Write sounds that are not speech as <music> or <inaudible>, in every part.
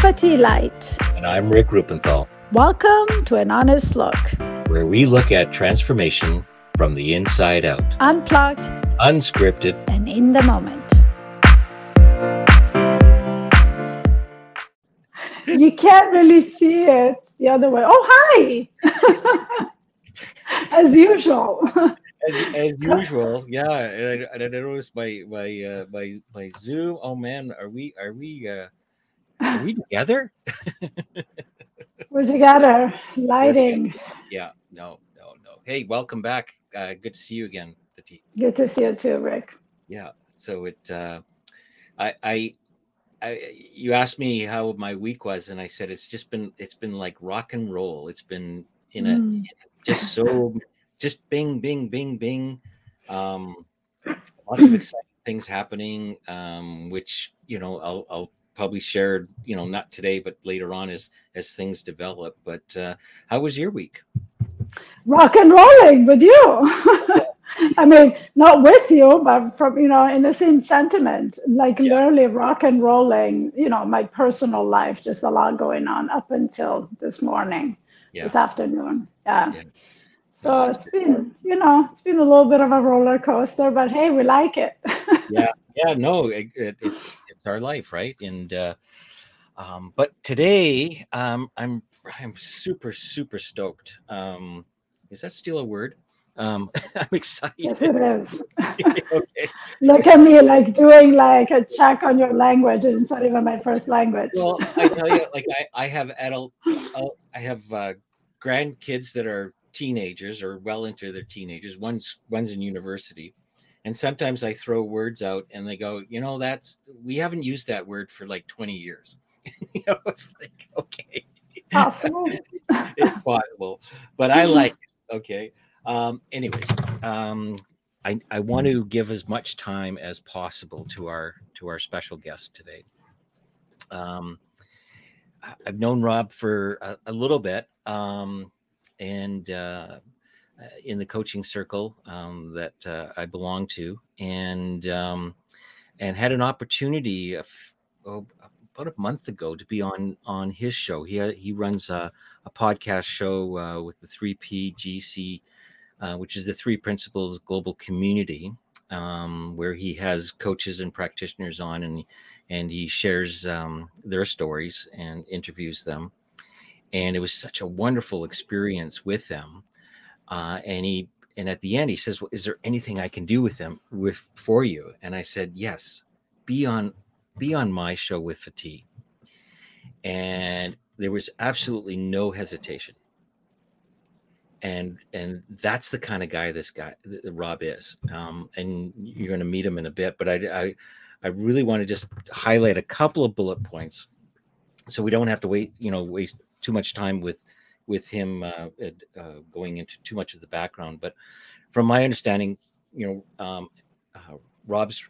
Fati Light. And I'm Rick Rupenthal. Welcome to An Honest Look, where we look at transformation from the inside out, unplugged, unscripted, and in the moment. you can't really see it the other way. Oh, hi! <laughs> As usual. As, as, usual, yeah. And I, and I noticed my my uh, my my Zoom. Oh man, are we are we uh, are we together? We're together. Lighting. Yeah. No. No. No. Hey, welcome back. Uh, good to see you again, Fati. Good to see you too, Rick. Yeah. So it. Uh, I. I. I, you asked me how my week was, and I said it's just been it's been like rock and roll. It's been in a mm. just so just bing bing bing bing. Um, lots of <clears throat> exciting things happening, um, which you know I'll, I'll probably shared, you know not today but later on as as things develop. But uh, how was your week? Rock and rolling with you. <laughs> I mean, not with you, but from, you know, in the same sentiment, like yeah. literally rock and rolling, you know, my personal life, just a lot going on up until this morning, yeah. this afternoon. Yeah. yeah. So it's been, you know, it's been a little bit of a roller coaster, but hey, we like it. <laughs> yeah. Yeah. No, it, it, it's, it's our life. Right. And, uh, um, but today, um, I'm, I'm super, super stoked. Um, is that still a word? Um, <laughs> I'm excited. Yes, it is. <laughs> okay. <laughs> Look at me, like doing like a check on your language, and it's not even my first language. Well, I tell you, like I, I have adult, uh, I have uh, grandkids that are teenagers or well into their teenagers. One's one's in university, and sometimes I throw words out, and they go, you know, that's we haven't used that word for like 20 years. <laughs> you know, it's like okay, possible. <laughs> it's possible, but I like it. Okay. Um, anyways, um, I, I want to give as much time as possible to our to our special guest today. Um, I've known Rob for a, a little bit, um, and uh, in the coaching circle um, that uh, I belong to, and um, and had an opportunity of, oh, about a month ago to be on on his show. He he runs a, a podcast show uh, with the three PGC, uh, which is the Three Principles Global Community, um, where he has coaches and practitioners on, and and he shares um, their stories and interviews them. And it was such a wonderful experience with them. Uh, and he and at the end he says, "Well, is there anything I can do with them with for you?" And I said, "Yes, be on be on my show with Fati." And there was absolutely no hesitation and and that's the kind of guy this guy Rob is. Um, and you're going to meet him in a bit, but I, I I really want to just highlight a couple of bullet points, so we don't have to wait, you know, waste too much time with with him uh, uh, going into too much of the background. But from my understanding, you know, um, uh, Rob's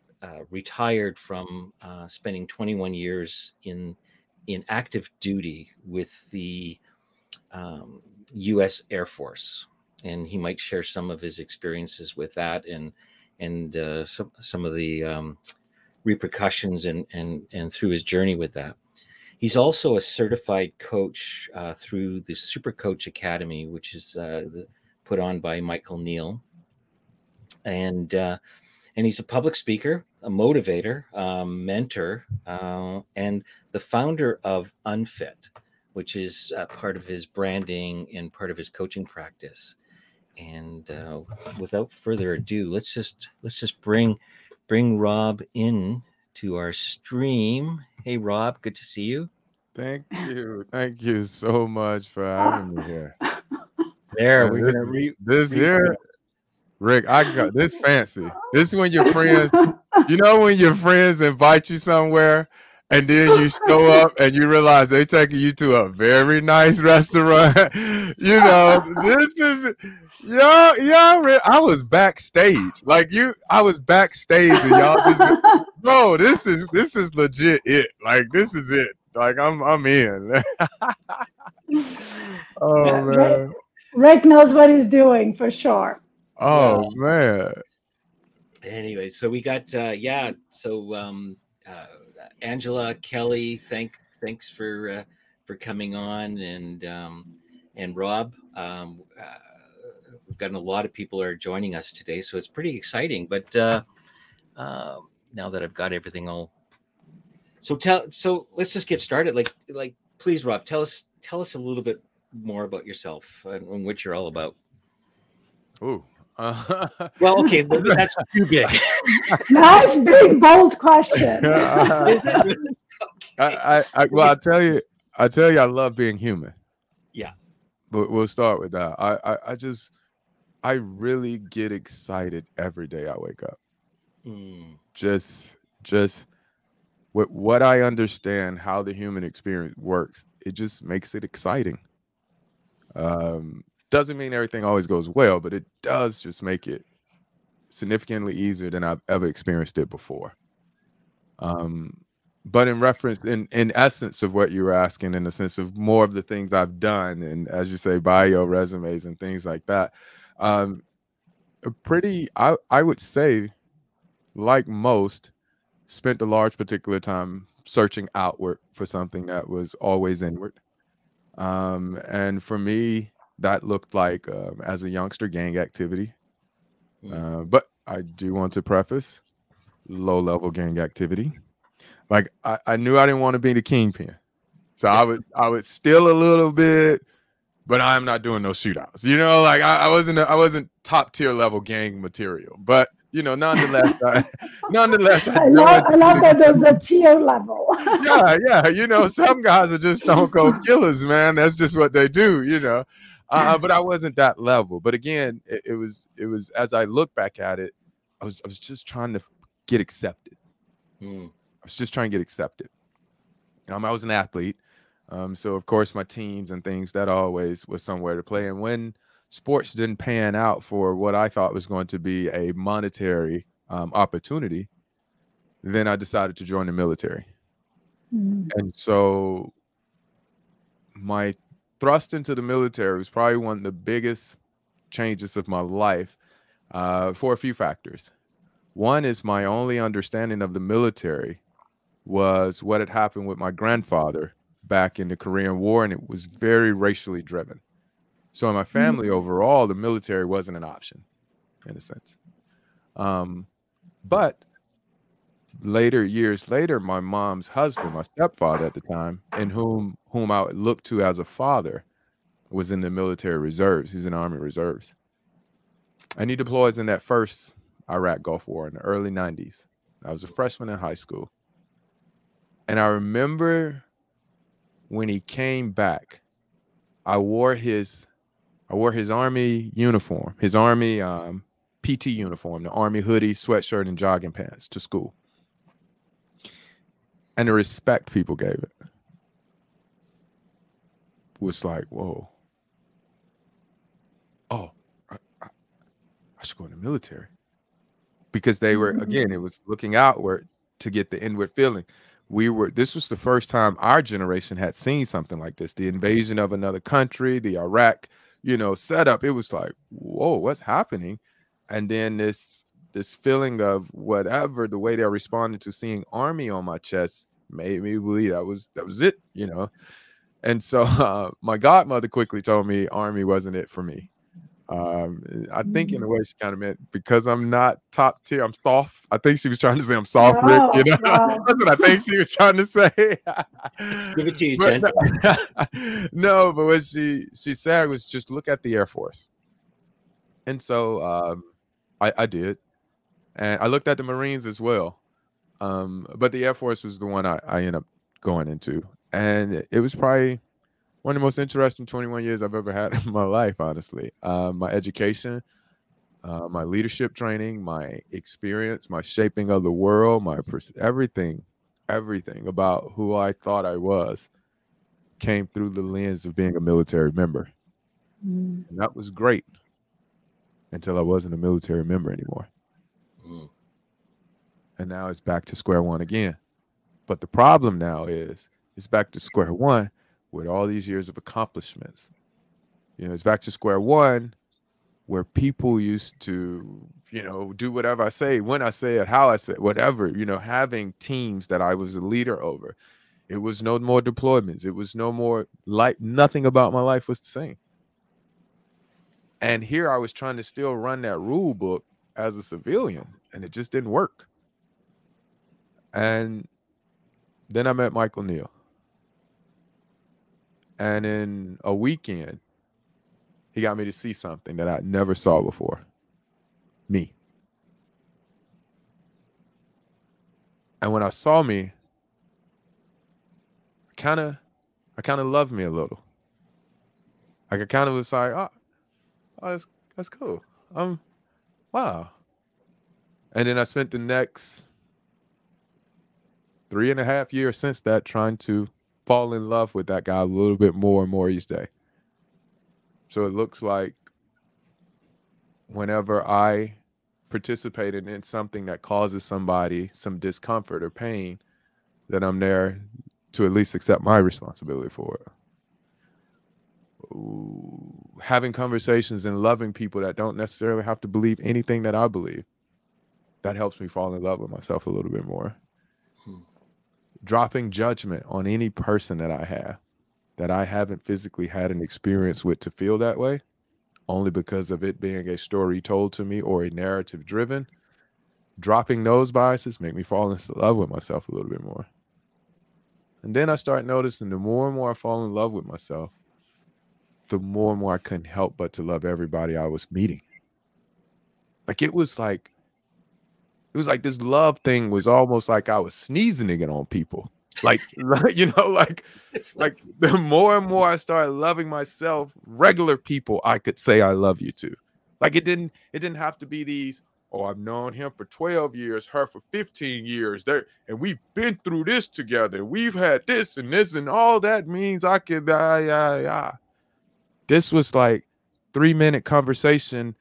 retired from spending 21 years in in active duty with the um, U.S. Air Force, and he might share some of his experiences with that and and uh, some some of the um, repercussions and and and through his journey with that. He's also a certified coach uh, through the Supercoach Academy, which is uh, put on by Michael Neill, and uh, and he's a public speaker, a motivator, um, mentor, uh, and the founder of Unfit which is uh, part of his branding and part of his coaching practice. And uh, without further ado, let's just let's just bring bring Rob in to our stream. Hey, Rob, good to see you. Thank you, thank you so much for having me here. <laughs> There, we're this, gonna re- this re- here. Rick, I got this fancy. This is when your friends, you know, when your friends invite you somewhere and then you show up and you realize they're taking you to a very nice restaurant. <laughs> you know, this is y'all, y'all. I was backstage, like you. I was backstage, and y'all just, bro. This is this is legit. It like this is it. Like I'm I'm in. <laughs> <laughs> oh yeah, man, Rick, Rick, knows what he's doing for sure. Oh yeah. man. Anyway, so we got uh yeah. So um. Uh, Angela Kelly, thank thanks for uh, for coming on, and um, and Rob. Um, uh, we've gotten a lot of people are joining us today, so it's pretty exciting. But uh, uh, now that I've got everything all, so tell so let's just get started. Like like please, Rob, tell us tell us a little bit more about yourself and, and what you're all about. Ooh. Uh, <laughs> Well, okay, that's <laughs> too big. <laughs> nice, big, bold question. Is it really? I, I, I, well, I tell you, I tell you, I love being human. Yeah. But we'll start with that. I, I, I just, I really get excited every day I wake up. Just, just with what I understand how the human experience works, it just makes it exciting. Um, doesn't mean everything always goes well, but it does just make it significantly easier than I've ever experienced it before. Um, but in reference, in in essence of what you were asking, in the sense of more of the things I've done, and as you say, bio resumes and things like that, um, pretty, I I would say, like most, spent a large particular time searching outward for something that was always inward. Um, and for me, that looked like um, as a youngster gang activity. Mm. Uh, but I do want to preface low level gang activity. Like I, I knew I didn't want to be the kingpin. So I would I would steal a little bit, but I'm not doing no shootouts. You know, like I, I wasn't I wasn't top tier level gang material. But you know, nonetheless, I, <laughs> nonetheless, I I love, I love that there's a <laughs> tier level. yeah, <laughs> yeah. You know, some guys are just stone cold killers, man. That's just what they do, you know. Uh, but I wasn't that level. But again, it, it was it was as I look back at it, I was I was just trying to get accepted. mm, I was just trying to get accepted. Um, I was an athlete, um, so of course my teams and things that always was somewhere to play. And when sports didn't pan out for what I thought was going to be a monetary um, opportunity, then I decided to join the military. Mm, And so my thrust into the military was probably one of the biggest changes of my life uh, for a few factors. One is my only understanding of the military was what had happened with my grandfather back in the Korean War, and it was very racially driven. So in my family overall, the military wasn't an option, in a sense. Um, but later years later my mom's husband my stepfather at the time and whom whom i looked to as a father was in the military reserves. He was in army reserves. And he deploys in that first iraq gulf war in the early 90s i was a freshman in high school. And i remember when he came back i wore his i wore his army uniform his army um, pt uniform the army hoodie sweatshirt and jogging pants to school and the respect people gave it was like, whoa. Oh, I, I, I should go in the military. Because they were, again, it was looking outward to get the inward feeling. We were, this was the first time our generation had seen something like this the invasion of another country, the Iraq, you know, setup. It was like, whoa, what's happening? And then this this feeling of whatever the way they responded to seeing army on my chest made me believe that was that was it you know and so <laughs> uh, my godmother quickly told me army wasn't it for me um, i think in a way she kind of meant because i'm not top tier i'm soft i think she was trying to say i'm soft Rick, you know <laughs> Wow, wow. that's what i think she was trying to say <laughs> Give it to you, But Jen. no, <laughs> no, but what she she said was just look at the Air Force. And so um, I, I did, and I looked at the Marines as well. Um, but the Air Force was the one I, I ended up going into, and it was probably one of the most interesting 21 years I've ever had <laughs> in my life. Honestly, uh, my education, uh, my leadership training, my experience, my shaping of the world, my pers- everything, everything about who I thought I was came through the lens of being a military member. Mm, And that was great until I wasn't a military member anymore. Mm, And now it's back to square one again. But the problem now is it's back to square one with all these years of accomplishments. You know, it's back to square one where people used to, you know, do whatever I say, when I say it, how I say it, whatever, you know, having teams that I was a leader over. It was no more deployments. It was no more like nothing about my life was the same. And here I was trying to still run that rule book as a civilian, and it just didn't work. And then I met Michael Neill. And in a weekend, he got me to see something that I never saw before me. And when I saw me, kind of, I kind of loved me a little. Like I kind of was like, oh, oh, that's that's cool. Um, wow. And then I spent the next three and a half years since that trying to fall in love with that guy a little bit more and more each day. So it looks like whenever I participated in something that causes somebody some discomfort or pain, that I'm there to at least accept my responsibility for it. Having conversations and loving people that don't necessarily have to believe anything that I believe, that helps me fall in love with myself a little bit more. Dropping judgment on any person that I have that I haven't physically had an experience with to feel that way, only because of it being a story told to me or a narrative driven. Dropping those biases make me fall in love with myself a little bit more. And then I start noticing the more and more I fall in love with myself, the more and more I couldn't help but to love everybody I was meeting. Like it was like, it was like this love thing was almost like I was sneezing it on people. <laughs> Like you know like like the more and more i started loving myself regular people i could say i love you to. Like it didn't it didn't have to be these oh i've known him for 12 years her for 15 years there and we've been through this together we've had this and this and all that means i could uh, yeah yeah. This was like three minute conversation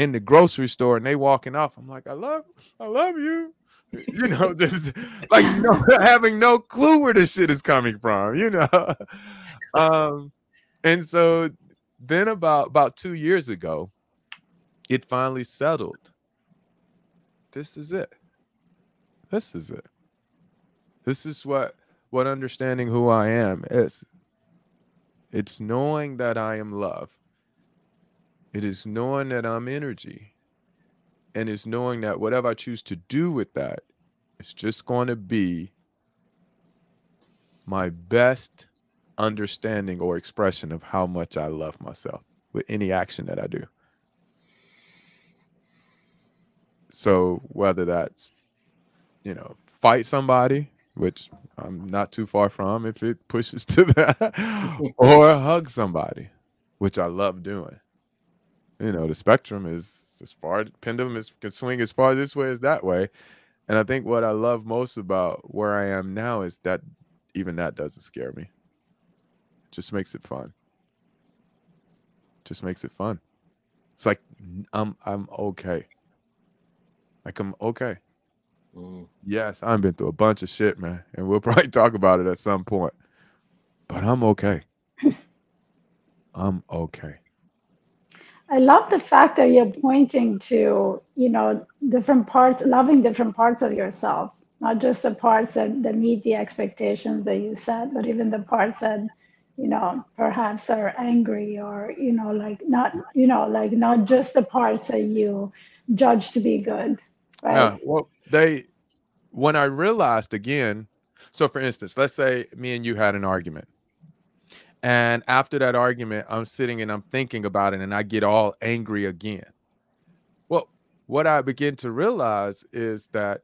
in the grocery store and they walking off i'm like i love i love you you know, <laughs> just like no, <laughs> having no clue where this shit is coming from, you know. <laughs> Um, and so then about about two years ago, it finally settled. This is it. This is it. This is what what understanding who I am is. It's knowing that I am love. It is knowing that I'm energy and it's knowing that whatever I choose to do with that, it's just going to be my best understanding or expression of how much I love myself with any action that I do. So whether that's, you know, fight somebody, which I'm not too far from if it <laughs> pushes to that, <laughs> or hug somebody, which I love doing. You know, the spectrum is as far pendulum is can swing as far this way as that way. And I think what I love most about where I am now is that even that doesn't scare me. It just makes it fun. Just makes it fun. It's like I'm I'm okay. Like I'm okay. Mm. Yes, I've been through a bunch of shit, man, and we'll <laughs> probably talk about it at some point. But I'm okay. <laughs> I'm okay. I love the fact that you're pointing to, you know, different parts, loving different parts of yourself, not just the parts that, that meet the expectations that you set, but even the parts that, you know, perhaps are angry or, you know, like not, you know, like not just the parts that you judge to be good. Right. Yeah. Well, they, when I realized again, so for instance, let's say me and you had an argument and after that argument, I'm sitting and I'm thinking about it and I get all angry again. Well, what I begin to realize is that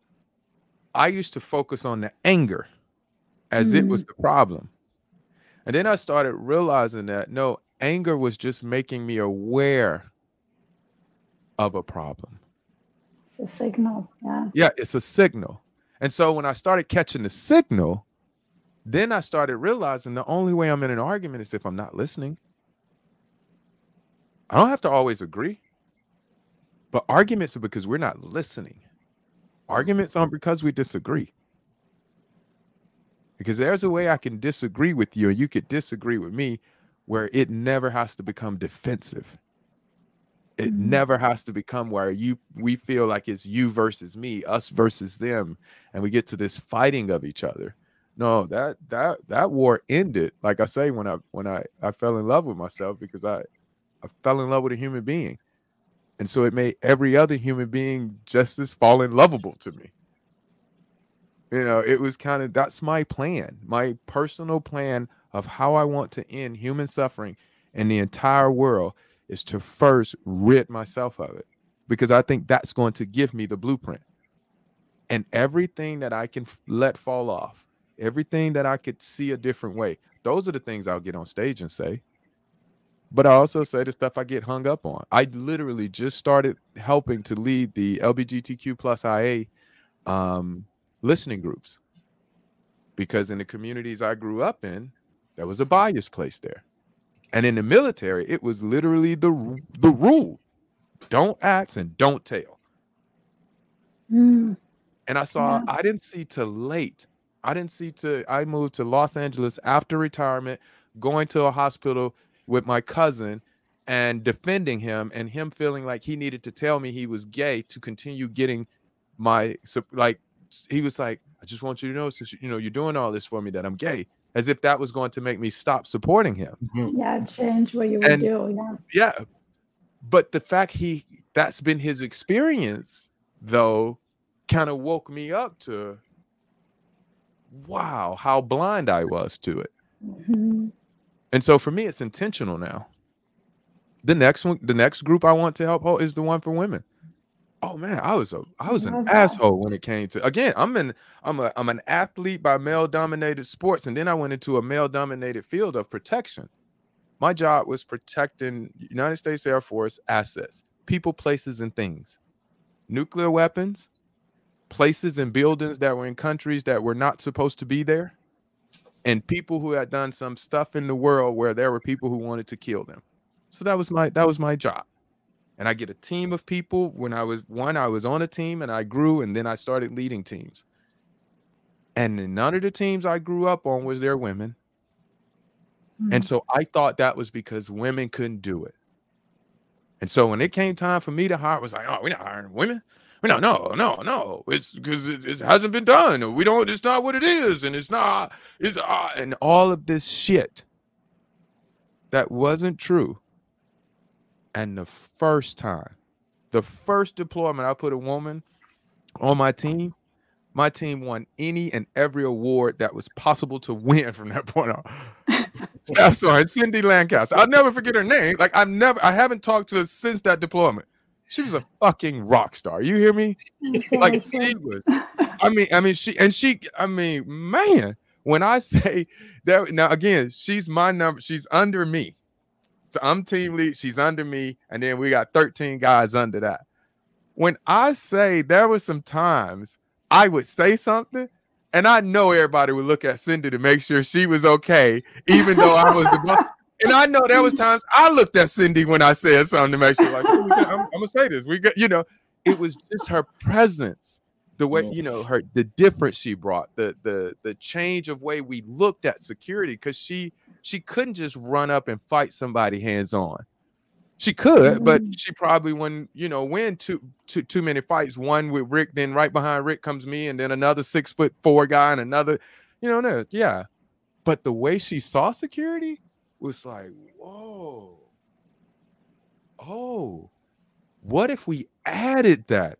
I used to focus on the anger as mm. it was mm. the problem. And then I started realizing that no, anger was just making me aware of a problem. It's a signal. Yeah. Yeah, it's a signal. And so when I started catching the signal, then I started realizing the only way I'm in an argument is if I'm not listening. I don't have to always agree, but arguments are because we're not listening. Arguments aren't because we disagree. Because there's a way I can disagree with you and you could disagree with me where it never has to become defensive. It mm-hmm. never has to become where you we feel like it's you versus me, us versus them, and we get to this fighting of each other no, that that that war ended. Like I say, when I when I I fell in love with myself because I I fell in love with a human being, and so it made every other human being just as fallen lovable to me. You know, it was kind of that's my plan, my personal plan of how I want to end human suffering in the entire world is to first rid myself of it because I think that's going to give me the blueprint. And everything that I can let fall off, everything that I could see a different way, those are the things I'll get on stage and say. But I also say the stuff I get hung up on. I literally just started helping to lead the LBGTQ plus IA um, listening groups because in the communities I grew up in, there was a bias place there. And in the military, it was literally the the rule. Don't ask and don't tell. Mm, And I saw Yeah. I didn't see till late. I didn't see to I moved to Los Angeles after retirement, going to a hospital with my cousin and defending him and him feeling like he needed to tell me he was gay to continue getting my like he was like I just want you to know since you know you're doing all this for me that I'm gay as if that was going to make me stop supporting him. Mm-hmm. yeah, change what you would And- do. Yeah. yeah but the fact he that's been his experience though kind of woke me up to wow how blind i was to it. Mhm. and so for me it's intentional now. The next one the next group i want to help out is the one for women. Oh man i was a i was an asshole when it came to again i'm in i'm a i'm an athlete by male dominated sports and then i went into a male dominated field of protection. My job was protecting united states air force assets people places and things. Nuclear weapons places and buildings that were in countries that were not supposed to be there and people who had done some stuff in the world where there were people who wanted to kill them so that was my that was my job and i get a team of people when i was one i was on a team and i grew and then i started leading teams and none of the teams i grew up on was there women and Mm. so I thought that was because women couldn't do it. And so when it came time for me to hire, it was like, oh, we're not hiring women. No, no, no, no. It's because it, it hasn't been done. We don't. It's not what it is, and it's not. It's uh, and all of this shit that wasn't true. And the first time, the first deployment, I put a woman on my team. My team won any and every award that was possible to win from that point on. <laughs> Staff Sergeant Cindy Lancaster. I'll never forget her name. Like I've never, I haven't talked to her since that deployment. She was a fucking rock star. You hear me? <laughs> Like she was. I mean, I mean, she and she. I mean, man. When I <laughs> say that now again, she's my number. She's under me. So I'm team lead. She's under me, and then we got 13 guys under that. When I say there were some times I would say something, and I know everybody would look at Cindy to make sure she was okay, even though I was the boss. <laughs> And I know there was times I looked at Cindy when I said something to make sure, like, "Oh, got- I'm, I'm gonna say this. We got, you know, it was just her presence, the way, you know, her the difference she brought, the the the change of way we looked at security, because she she couldn't just run up and fight somebody hands on. She could, but Mm. she probably wouldn't, you know, win too too too many fights. One with Rick, then right behind Rick comes me, and then another six foot four guy, and another, you know, no, yeah. But the way she saw security was like, whoa, oh, what if we added that?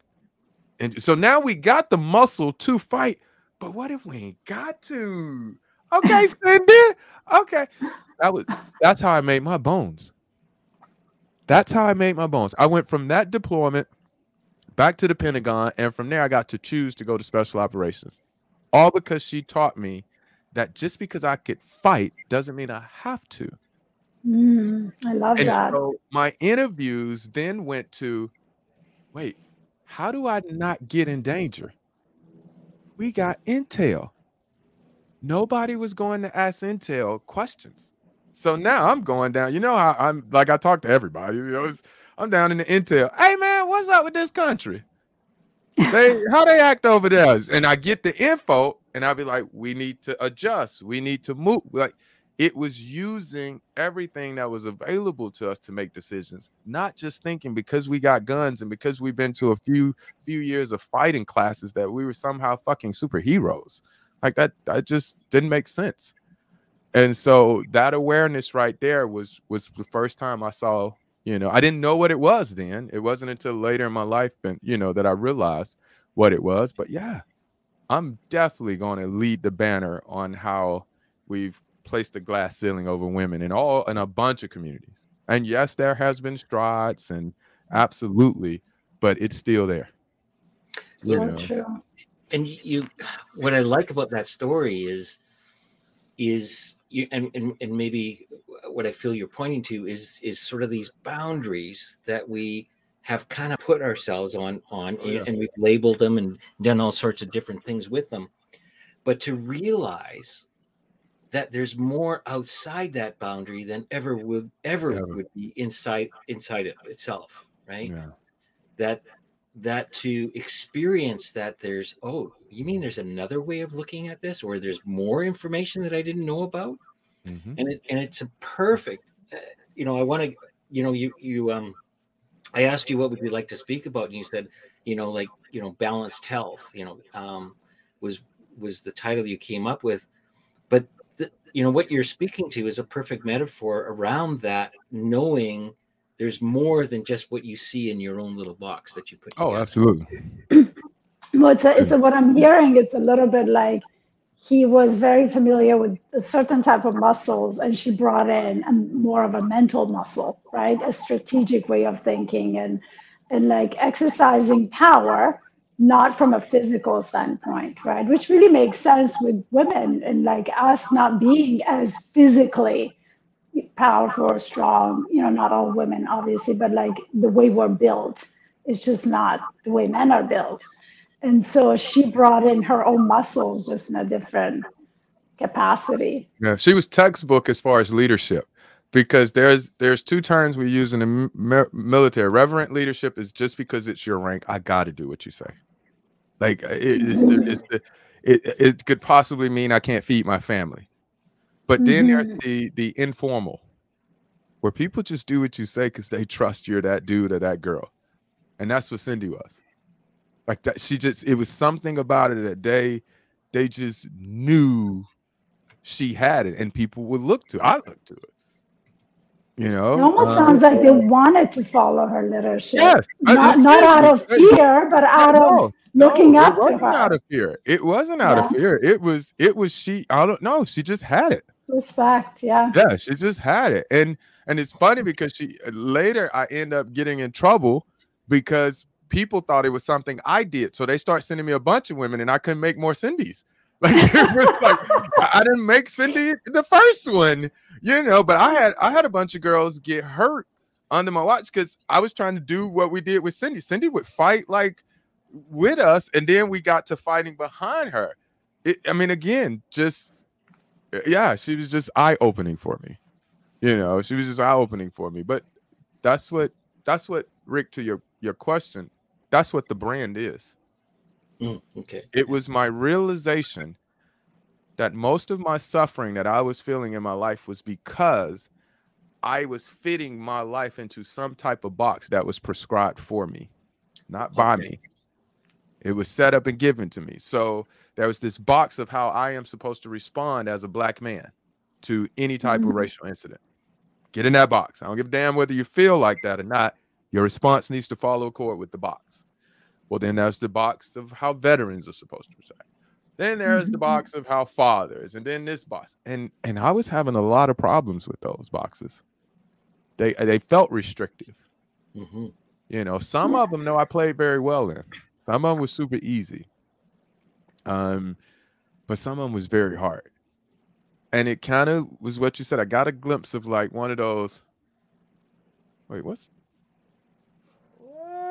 And so now we got the muscle to fight, but what if we ain't got to? Okay, <laughs> Cindy. Okay. That was that's how I made my bones. That's how I made my bones. I went from that deployment back to the Pentagon, and from there I got to choose to go to special operations. All because she taught me that just because I could fight doesn't mean I have to. Mm, I love And that. so my interviews then went to wait, how do I not get in danger? We got intel. Nobody was going to ask intel questions. So now I'm going down. You know how I'm like I talk to everybody. You know, it's, I'm down in the intel. Hey man, what's up with this country? They how they act over there? And I get the info, and I'd be like, we need to adjust. We need to move. Like it was using everything that was available to us to make decisions, not just thinking because we got guns and because we've been to a few few years of fighting classes that we were somehow fucking superheroes. Like that, that just didn't make sense. And so that awareness right there was was the first time I saw, you know, I didn't know what it was then. It wasn't until later in my life and you know that I realized what it was. But yeah, I'm definitely going to lead the banner on how we've placed the glass ceiling over women in all in a bunch of communities. And yes, there has been strides and absolutely, but it's still there. You know? true. And you, what I like about that story is, is you, and, and and maybe what I feel you're pointing to is is sort of these boundaries that we have kind of put ourselves on on oh, yeah. and we've labeled them and done all sorts of different things with them but to realize that there's more outside that boundary than ever would ever yeah. would be inside inside it itself right yeah. that that to experience that there's oh you mean there's another way of looking at this or there's more information that i didn't know about mm-hmm. and it and it's a perfect uh, you know i want to you know you you um I asked you what would you like to speak about, and you said, you know, like you know, balanced health. You know, um, was was the title you came up with, but the, you know what you're speaking to is a perfect metaphor around that, knowing there's more than just what you see in your own little box that you put. Oh, together. absolutely. <clears throat> well, it's a, it's a, what I'm hearing. It's a little bit like he was very familiar with a certain type of muscles and she brought in a, more of a mental muscle right? A strategic way of thinking and and like exercising power not from a physical standpoint right? Which really makes sense with women and like us not being as physically powerful or strong you know not all women obviously but like the way we're built it's just not the way men are built and so she brought in her own muscles just in a different capacity. Yeah she was textbook as far as leadership because there's there's two terms we use in the military. Reverent leadership is just because it's your rank. I got to do what you say. Like it, it's the, it's the it, it could possibly mean i can't feed my family. But then mm-hmm. there's the the informal where people just do what you say because they trust you're that dude or that girl. And that's what cindy was like that, she just it was something about it that they they just knew she had it, and people would look to. I look to it. You know, it almost um, sounds like they wanted to follow her leadership. Yes, not, not out of fear, but out no, of looking up to her. Out of fear, it wasn't out yeah. of fear. It was, it was she. I don't know. She just had it. Respect, yeah. Yeah, she just had it, and and it's funny because she later I end up getting in trouble because people thought it was something I did. So they start sending me a bunch of women, and I couldn't make more Cindy's. <laughs> Like like I didn't make Cindy the first one, you know. But I had I had a bunch of girls get hurt under my watch because I was trying to do what we did with Cindy. Cindy would fight like with us, and then we got to fighting behind her. It, I mean, again, just yeah, she was just eye opening for me. You know, she was just eye opening for me. But that's what that's what Rick to your your question that's what the brand is. Mm, okay. It was my realization that most of my suffering that I was feeling in my life was because I was fitting my life into some type of box that was prescribed for me, not by okay. me. It was set up and given to me. So there was this box of how I am supposed to respond as a black man to any type mm-hmm. of racial incident. Get in that box. I don't give a damn whether you feel like that or not. Your response needs to follow accord with the box. Well, then there's the box of how veterans are supposed to say. Then there's mm-hmm. the box of how fathers, and then this box. And and I was having a lot of problems with those boxes. They they felt restrictive. Mm-hmm. You know, some of them know I played very well in. Some of them was super easy. Um, but some of them was very hard. And it kind of was what you said. I got a glimpse of like one of those. Wait, what's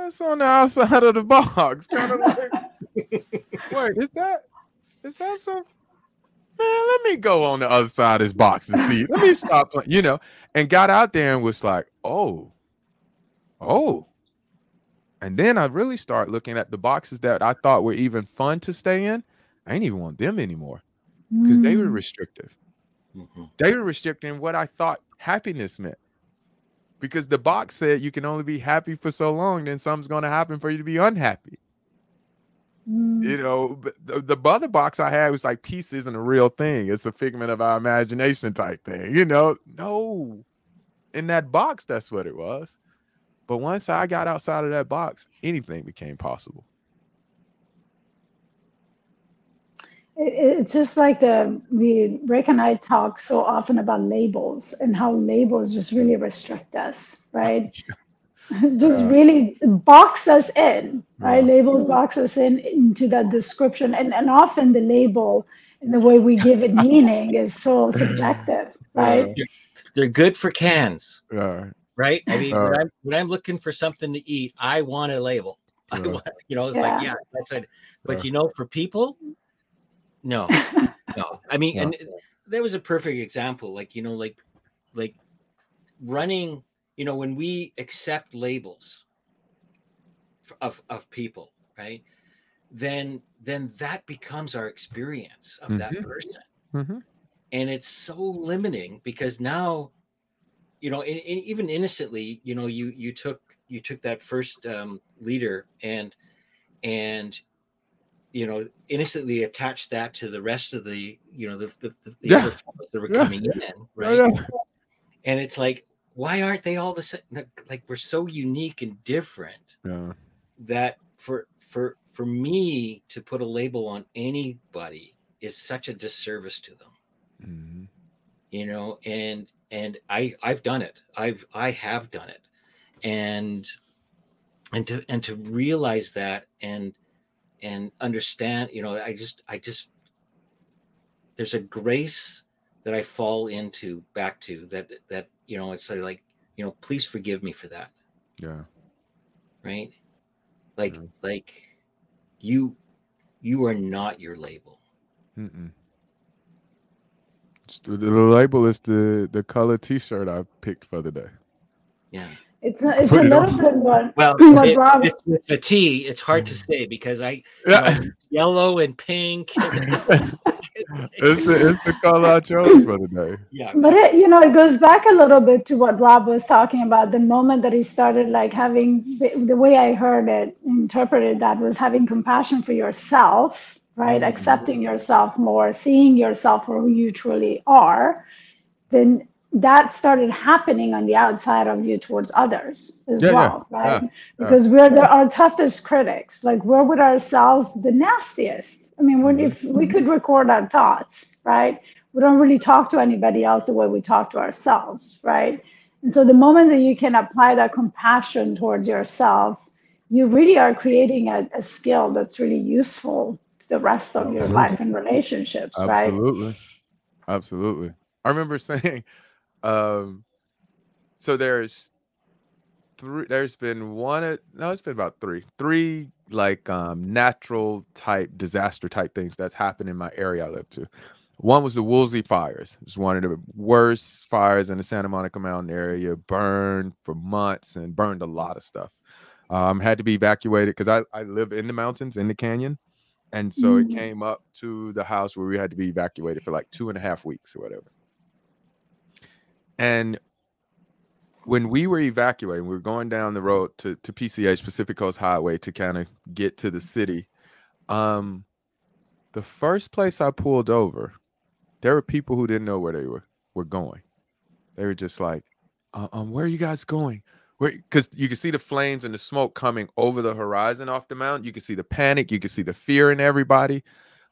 it's on the outside of the box. <laughs> Kind of like, wait, is that is that some? Man, let me go on the other side of this box and see. Let me stop, <laughs> you know, and got out there and was like, oh, oh. And then I really start looking at the boxes that I thought were even fun to stay in. I ain't even want them anymore because mm. they were mm. restrictive. Mm-hmm. They were restricting what I thought happiness meant because the box said you can only be happy for so long, then something's going to happen for you to be unhappy. Mm. You know, the, the other box I had was like peace isn't a real thing. It's a figment of our imagination type thing. You know, no. In that box, that's what it was. But once I got outside of that box, anything became possible. It- It's just like the we Rick and I talk so often about labels and how labels just really restrict us, right? <laughs> just Yeah. really box us in, right? Yeah. Labels box us in into that description, and and often the label and the way we give it meaning is so <laughs> subjective, right? They're good for cans, Yeah. right? I mean, Uh, when, I'm, when I'm looking for something to eat, I want a label. <laughs> I want, you know, it's like, Yeah. yeah, that's it. But Yeah. you know, for people, no, <laughs> no. I mean, Yeah. and there was a perfect example, like you know, like like running. You know, when we accept labels of of people, right? Then then that becomes our experience of that Mhm. person Mhm. and it's so limiting because now you know in, in- even innocently you know you you took you took that first um, leader and and you know innocently attached that to the rest of the you know the the, the, the Yeah. other fellows that were Yeah. coming in right Yeah, and it's like why aren't they all the same like we're so unique and different Yeah. that for for for me to put a label on anybody is such a disservice to them Mhm. you know and and i i've done it i've i have done it and and to and to realize that and and understand you know i just i just there's a grace that i fall into back to that that you know it's like you know please forgive me for that Yeah. right like Yeah. like you you are not your label Mm-mm. The, the label is the the color T-shirt I picked for the day. yeah It's a, it's a it little on. bit what well what it- Rob it's with the T, it's hard to say because i Yeah, know, <laughs> yellow and pink <laughs> <laughs> it's the it's the color I chose for the day. yeah But it, you know, it goes back a little bit to what Rob was talking about. The moment that he started, like having the, the way I heard it interpreted that was having compassion for yourself, right? Mhm. Accepting yourself more, seeing yourself for who you truly are. Then that started happening on the outside of you towards others as Yeah, yeah, well, right? yeah. Because we're the, our toughest critics. Like we're with ourselves the nastiest. I mean, when, Mhm. if we could record our thoughts, right? we don't really talk to anybody else the way we talk to ourselves, right? And so the moment that you can apply that compassion towards yourself, you really are creating a, a skill that's really useful to the rest of your life and relationships, right? Absolutely. Absolutely. I remember <laughs> saying, um, so there's three, there's been one, uh, no, it's been about three, three like um, natural type disaster type things that's happened in my area I live to. One was the Woolsey fires. It's one of the worst fires in the Santa Monica Mountain area, burned for months and burned a lot of stuff. Um, had to be evacuated because I, I live in the mountains in the canyon. And so it Mm. came up to the house where we had to be evacuated for like two and a half weeks or whatever. And when we were evacuating, we were going down the road to, to PCH, Pacific Coast Highway, to kind of get to the city. Um, the first place I pulled over, there were people who didn't know where they were were going. They were just like, uh, um, where are you guys going? Because you can see the flames and the smoke coming over the horizon off the mountain. You can see the panic, you can see the fear in everybody,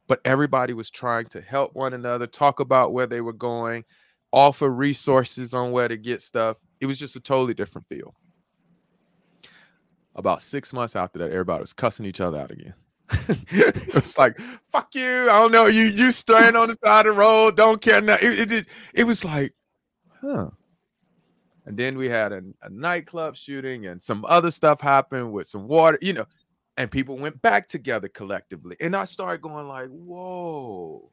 but everybody was trying to help one another, talk about where they were going, offer resources on where to get stuff. It was just a totally different feel. About six months after that, everybody was cussing each other out again. <laughs> it was like, fuck you. I don't know. You you straying on the side of the road, don't care. Now. It, it, it, it was like, huh. And then we had a, a nightclub shooting and some other stuff happened with some water, you know, and people went back together collectively. And I started going like, whoa,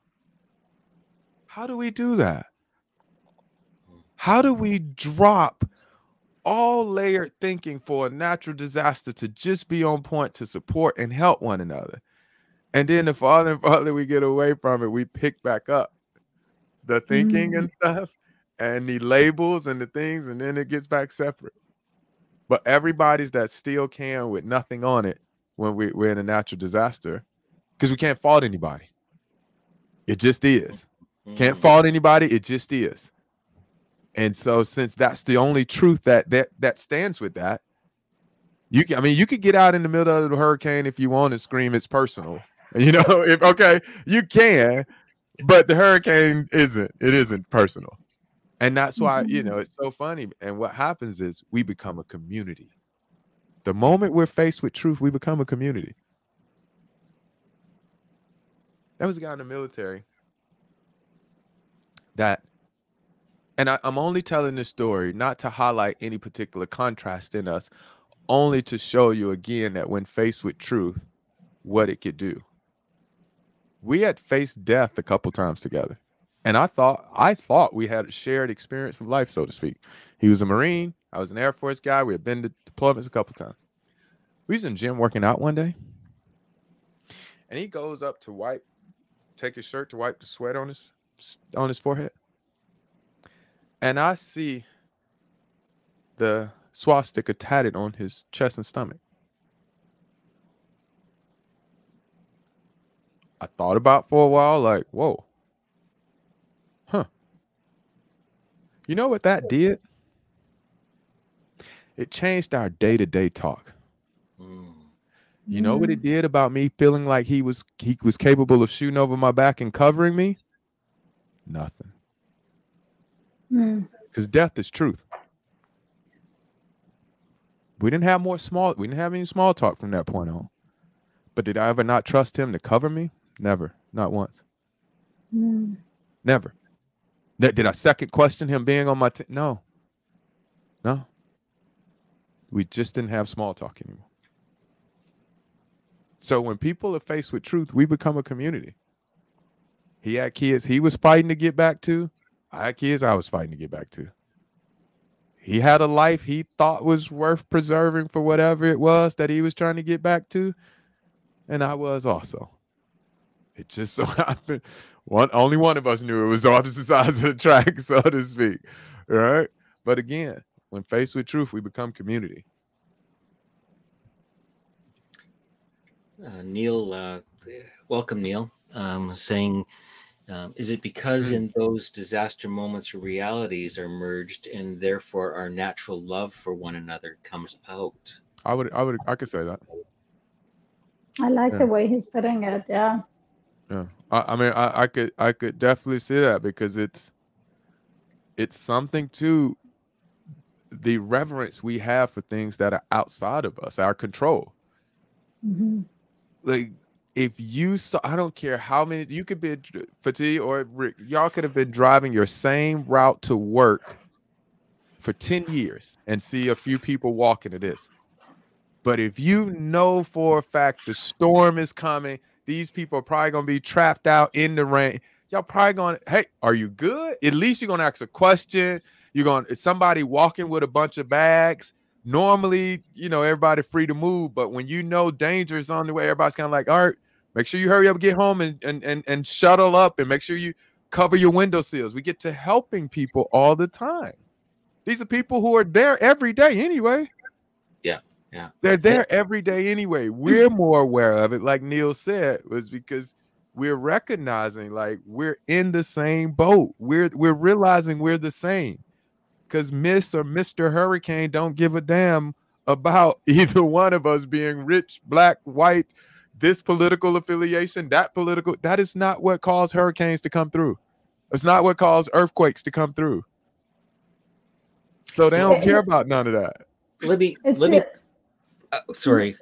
how do we do that? How do we drop all layered thinking for a natural disaster to just be on point to support and help one another? And then the farther and farther we get away from it, we pick back up the thinking and stuff and the labels and the things, and then it gets back separate. But everybody's that still can with nothing on it when we, we're in a natural disaster because we can't fault anybody. It just is. Can't Mhm. fault anybody. It just is. And so, since that's the only truth that that that stands with that, you can. I mean, you could get out in the middle of the hurricane if you want and scream it's personal. <laughs> You know, if okay, you can, but the hurricane isn't. It isn't personal, and that's why you Mhm. know it's so funny. And what happens is we become a community. The moment we're faced with truth, we become a community. That was a guy in the military that and I, I'm only telling this story not to highlight any particular contrast in us, only to show you again that when faced with truth, what it could do. We had faced death a couple times together. And I thought I thought we had a shared experience of life, so to speak. He was a Marine, I was an Air Force guy. We had been to deployments a couple times. We was in gym working out one day. And he goes up to wipe, take his shirt to wipe the sweat on his on his forehead. And I see the swastika tatted on his chest and stomach. I thought about for a while, like, whoa. Huh. You know what that did? It changed our day-to-day talk. Mm. You know what Mm. it did about me feeling like he was he was capable of shooting over my back and covering me? Nothing. Mm. Because death is truth. We didn't have more small, we didn't have any small talk from that point on. But did I ever not trust him to cover me? Never. Not once. Mm. Never. Did, did I second question him being on my team? No. No. We just didn't have small talk anymore. So when people are faced with truth, we become a community. He had kids he was fighting to get back to. I had kids I was fighting to get back to. He had a life he thought was worth preserving for whatever it was that he was trying to get back to. And I was also. It just so <laughs> happened one only one of us knew it was the opposite sides of the track, <laughs> so to speak. Right? But again, when faced with truth, we become community. Uh, Neil, uh, welcome, Neil. Um, saying, um, is it because in those disaster moments realities are merged and therefore our natural love for one another comes out? I would I would I could say that. I like Yeah. the way he's putting it. Yeah. Yeah. I, I mean I, I could I could definitely see that because it's it's something to the reverence we have for things that are outside of us, our control. Mhm. like if you saw i don't care how many you could be Fati or Rick, y'all could have been driving your same route to work for 10 years and see a few people walking to this. But if you know for a fact the storm is coming these people are probably to be trapped out in the rain y'all probably to hey are you good? At least you're to ask a question. You're to somebody walking with a bunch of bags normally, you know, everybody free to move, but when you know danger is on the way, everybody's kind of like, all right, make sure you hurry up, get home and and and, and shuttle up and make sure you cover your window sills. We get to helping people all the time. These are people who are there every day anyway. Yeah, yeah. They're there every day anyway. <clears throat> We're more aware of it, like Neil said, was because we're recognizing like we're in the same boat. We're we're realizing we're the same because Miss or Mr. Hurricane don't give a damn about <laughs> either one of us being rich, black, white, this political affiliation, that political. That is not what caused hurricanes to come through. It's not what caused earthquakes to come through. So they don't care about none of that. Let me, It's let me, it. uh, sorry.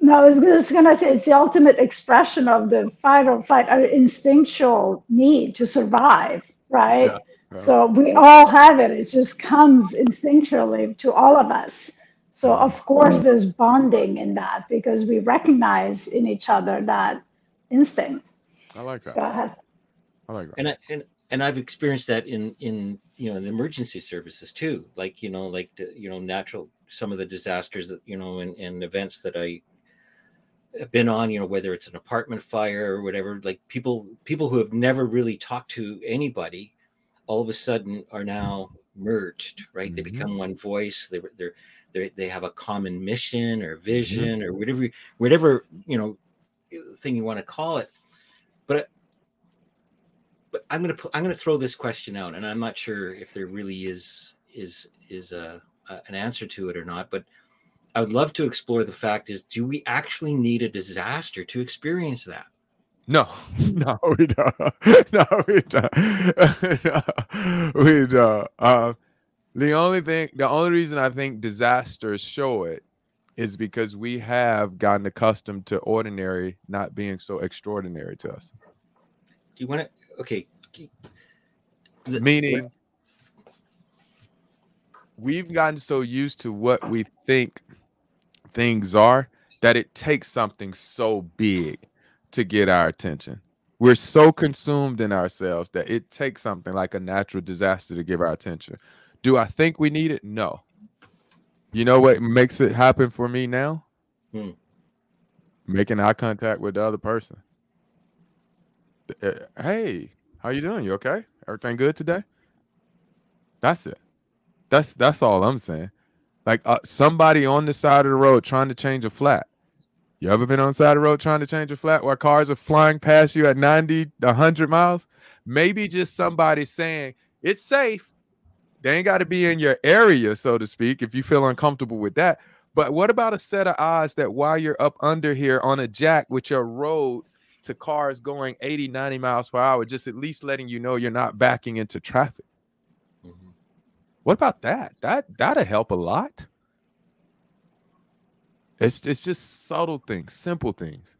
No, I was just gonna say it's the ultimate expression of the fight or flight, our instinctual need to survive, right? Yeah, yeah. So we all have it. It just comes instinctually to all of us. So of course there's bonding in that because we recognize in each other that instinct. I like that. Go ahead. I like that. and I, and and I've experienced that in in you know the emergency services too. Like you know, like the, you know, natural some of the disasters that you know and, and events that I have been on. You know, whether it's an apartment fire or whatever. Like people people who have never really talked to anybody, all of a sudden are now merged. Right, they Mhm. become one voice. They they they they have a common mission or vision or whatever whatever you know thing you want to call it. But but I'm gonna put, I'm gonna throw this question out, and I'm not sure if there really is is is a, a an answer to it or not. But I would love to explore the fact: is do we actually need a disaster to experience that? No, <laughs> no, we don't. <laughs> No, we don't. <laughs> we don't. Uh, the only thing, the only reason I think disasters show it is because we have gotten accustomed to ordinary not being so extraordinary to us. Do you want to? Okay. The, Meaning, we've gotten so used to what we think things are that it takes something so big to get our attention. We're so consumed in ourselves that it takes something like a natural disaster to give our attention. Do I think we need it? No. You know what makes it happen for me now? Hmm. Making eye contact with the other person. Uh, hey, how you doing? You okay? Everything good today? That's it. That's that's all I'm saying. Like uh, somebody on the side of the road trying to change a flat. You ever been on side of the road trying to change a flat while cars are flying past you at 90, 100 miles? Maybe just somebody saying it's safe. They ain't got to be in your area, so to speak, if you feel uncomfortable with that. But what about a set of eyes that while you're up under here on a jack with your road to cars going 80, 90 miles per hour, just at least letting you know you're not backing into traffic? Mm-hmm. What about that? That that'll help a lot. It's it's just subtle things, simple things.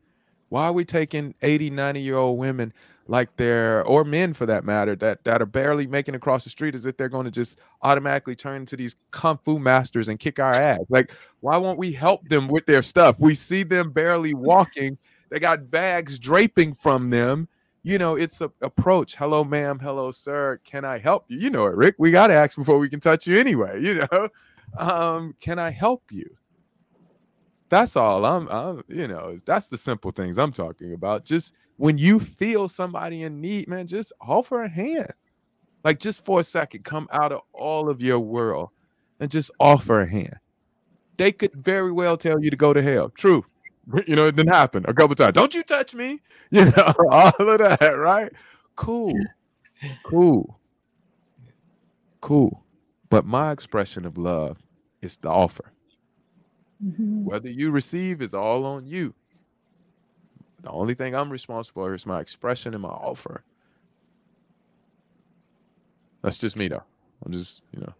Why are we taking 80, 90 year old women like they're or men for that matter that that are barely making across the street as if they're going to just automatically turn into these kung fu masters and kick our ass? Like, why won't we help them with their stuff? We see them barely walking. They got bags draping from them. You know, it's a approach. Hello, ma'am. Hello, sir. Can I help you? You know it, Rick. We got to ask before we can touch you anyway. You know, um, can I help you? That's all I'm, I'm, you know, that's the simple things I'm talking about. Just when you feel somebody in need, man, just offer a hand. Like just for a second, come out of all of your world and just offer a hand. They could very well tell you to go to hell. True. <laughs> You know, it didn't happen a couple times. Don't you touch me. <laughs> You know, <laughs> all of that, right? Cool. Cool. Cool. But my expression of love is the offer. Mm-hmm. Whether you receive is all on you. The only thing I'm responsible for is my expression and my offer. That's just me, though. I'm just, you know.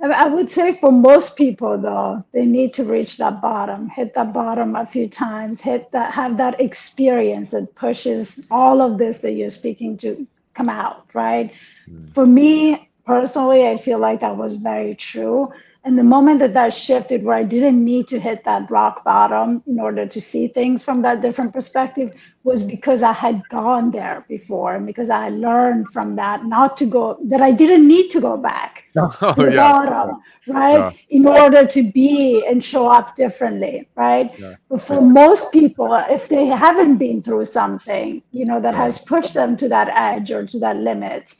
I would say for most people, though, they need to reach that bottom, hit that bottom a few times, hit that, have that experience that pushes all of this that you're speaking to come out, right? Mm. For me personally, I feel like that was very true. And the moment that that shifted, where I didn't need to hit that rock bottom in order to see things from that different perspective, was because I had gone there before and because I learned from that not to go, that I didn't need to go back <laughs> oh, to the yeah. bottom, right? Yeah. In order to be and show up differently, right? Yeah. But for most people, if they haven't been through something, you know, that has pushed them to that edge or to that limit,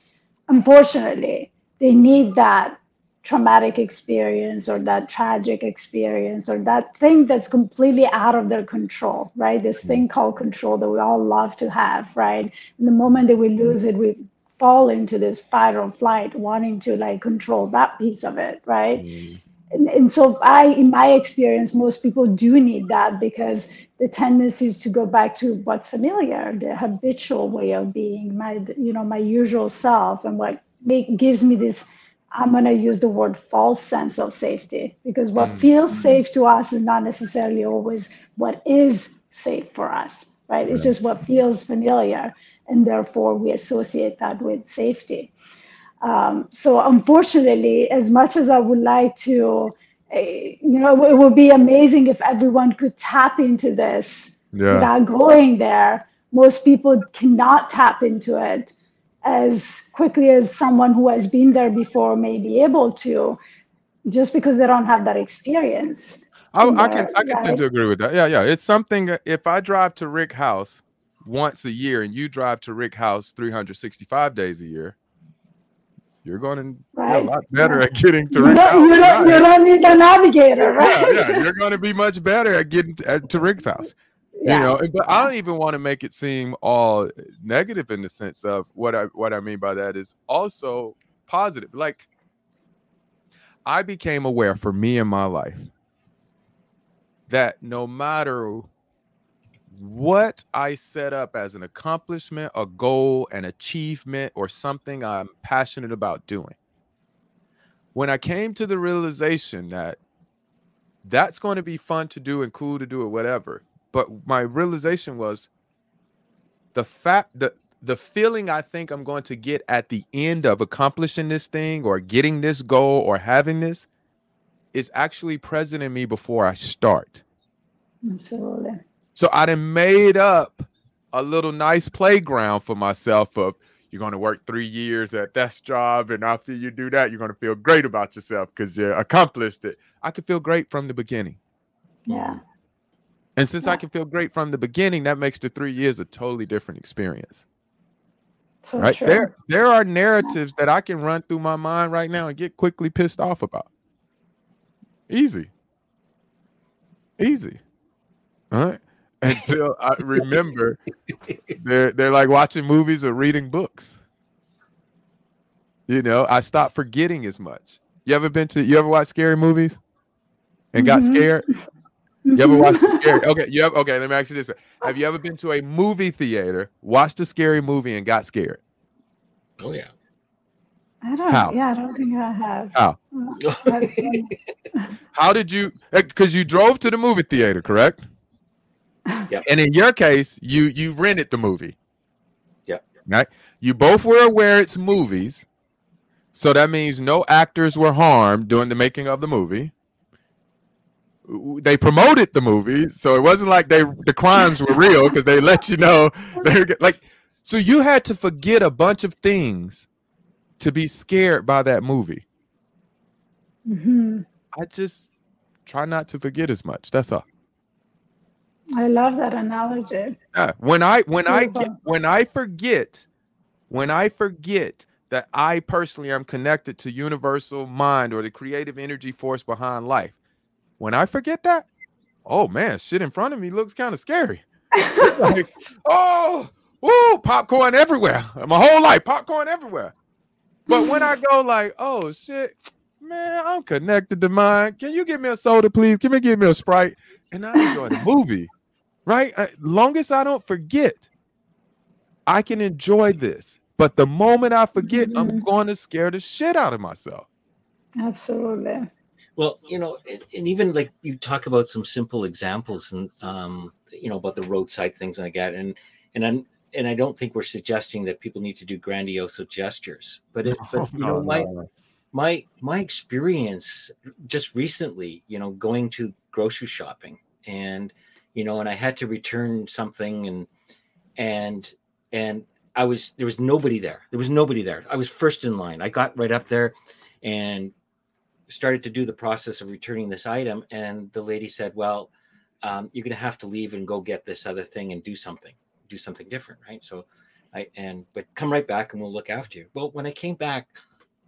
unfortunately, they need that traumatic experience or that tragic experience or that thing that's completely out of their control, right? This thing mm. called control that we all love to have, right? And the moment that we lose it, we fall into this fight or flight, wanting to like control that piece of it, right? Mm. And, and so I, in my experience, most people do need that because the tendency is to go back to what's familiar, the habitual way of being, my, you know, my usual self, and what make, gives me this I'm going to use the word false sense of safety because what mm. feels safe to us is not necessarily always what is safe for us, right? It's just what feels familiar. And therefore, we associate that with safety. Um, so, unfortunately, as much as I would like to, uh, you know, it would be amazing if everyone could tap into this yeah. without going there. Most people cannot tap into it as quickly as someone who has been there before may be able to, just because they don't have that experience. I, I can I can right? tend to agree with that. Yeah, yeah. It's something. If I drive to Rick House once a year and you drive to Rick House 365 days a year, you're going to right. be a lot better yeah. at getting to Rick House. You don't, you don't need the navigator, right? Yeah, yeah. <laughs> You're going to be much better at getting to, at, to Rick's house. You know, but I don't even want to make it seem all negative in the sense of what I what I mean by that is also positive. Like I became aware for me in my life that no matter what I set up as an accomplishment, a goal, an achievement, or something I'm passionate about doing, when I came to the realization that that's going to be fun to do and cool to do or whatever, but my realization was the fact that the feeling I think I'm going to get at the end of accomplishing this thing or getting this goal or having this is actually present in me before I start. Absolutely. So I done made up a little nice playground for myself of you're going to work three years at this job, and after you do that, you're going to feel great about yourself because you accomplished it. I could feel great from the beginning. Yeah. And since yeah. I can feel great from the beginning, that makes the three years a totally different experience. So right true. there, there are narratives that I can run through my mind right now and get quickly pissed off about. Easy, easy. All right <laughs> until I remember they're they're like watching movies or reading books. You know, I stopped forgetting as much. You ever been to you ever watch scary movies and got mm-hmm. scared? You ever watched a scary? <laughs> Okay, you have, okay. Let me ask you this: Have you ever been to a movie theater, watched a scary movie, and got scared? Oh yeah. I don't. How? Yeah, I don't think I have. How? <laughs> How did you? Because eh, you drove to the movie theater, correct? Yep. And in your case, you you rented the movie. Yeah. Right. You both were aware it's movies, so that means no actors were harmed during the making of the movie. They promoted the movie, so it wasn't like they the crimes were real because they let you know <laughs> they were like. So you had to forget a bunch of things to be scared by that movie. Mm-hmm. I just try not to forget as much. That's all. I love that analogy. Yeah. When I when I get, when I forget, when I forget that I personally am connected to universal mind or the creative energy force behind life, when I forget that, oh man, shit in front of me looks kind of scary. <laughs> like, oh, woo, popcorn everywhere. My whole life, popcorn everywhere. But when I go like, oh shit, man, I'm connected to mine. Can you give me a soda, please? Can you give me a sprite? And I enjoy the <laughs> movie right? Uh, long as I don't forget, I can enjoy this. But the moment I forget, mm-hmm. I'm going to scare the shit out of myself. Absolutely. Well, you know, and, and even like you talk about some simple examples and um, you know about the roadside things like that, and and I'm and I don't think we're suggesting that people need to do grandiose gestures, but it, but <laughs> you know, my my my experience just recently, you know, going to grocery shopping and you know, and I had to return something and and and I was there was nobody there. There was nobody there. I was first in line. I got right up there and started to do the process of returning this item and the lady said, "Well, um, you're going to have to leave and go get this other thing and do something, do something different, right?" So I and but come right back and we'll look after you. Well, when I came back,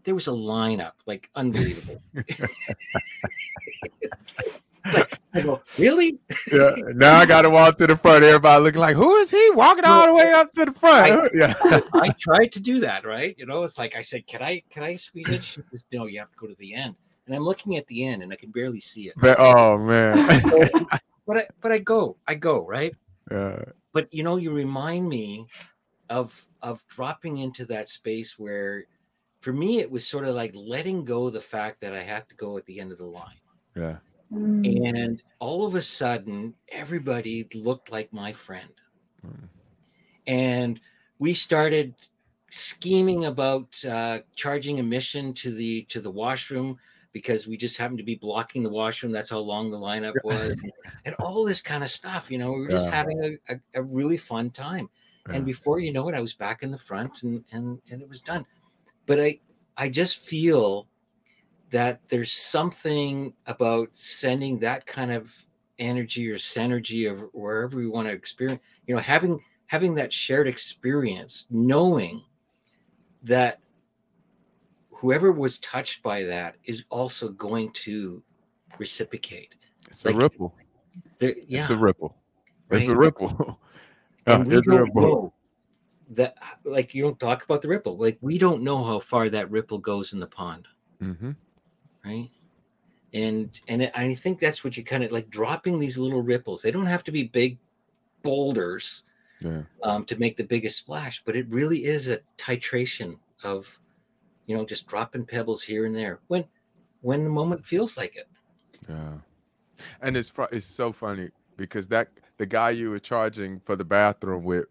there was a lineup like unbelievable. <laughs> like, I go, really? yeah. Now I got to walk to the front. Everybody looking like, who is he walking all the way up to the front? I, <laughs> yeah. I tried to do that, right? You know, it's like I said, can I can I squeeze it? She says, no, you have to go to the end. And I'm looking at the end, and I can barely see it. But, oh man. <laughs> but I but I go, I go right. Yeah. But you know, you remind me of of dropping into that space where, for me, it was sort of like letting go the fact that I had to go at the end of the line. Yeah Mm. And all of a sudden, everybody looked like my friend. Mm. And we started scheming about uh, charging admission to the to the washroom because we just happened to be blocking the washroom. That's how long the lineup was, and all this kind of stuff. You know, we were just yeah. having a, a, a, really fun time. Yeah. And before you know it, I was back in the front, and and and it was done. But I I just feel that there's something about sending that kind of energy or synergy or wherever we want to experience you know having having that shared experience knowing that whoever was touched by that is also going to reciprocate it's like, a ripple yeah it's a ripple It's a ripple. <laughs> and we don't know that like you don't talk about the ripple. Like we don't know how far that ripple goes in the pond. Mm-hmm. Right. And and I think that's what you kind of like dropping these little ripples. They don't have to be big boulders yeah. um, to make the biggest splash, but it really is a titration of, you know, just dropping pebbles here and there when when the moment feels like it. Yeah, and it's it's so funny because that the guy you were charging for the bathroom with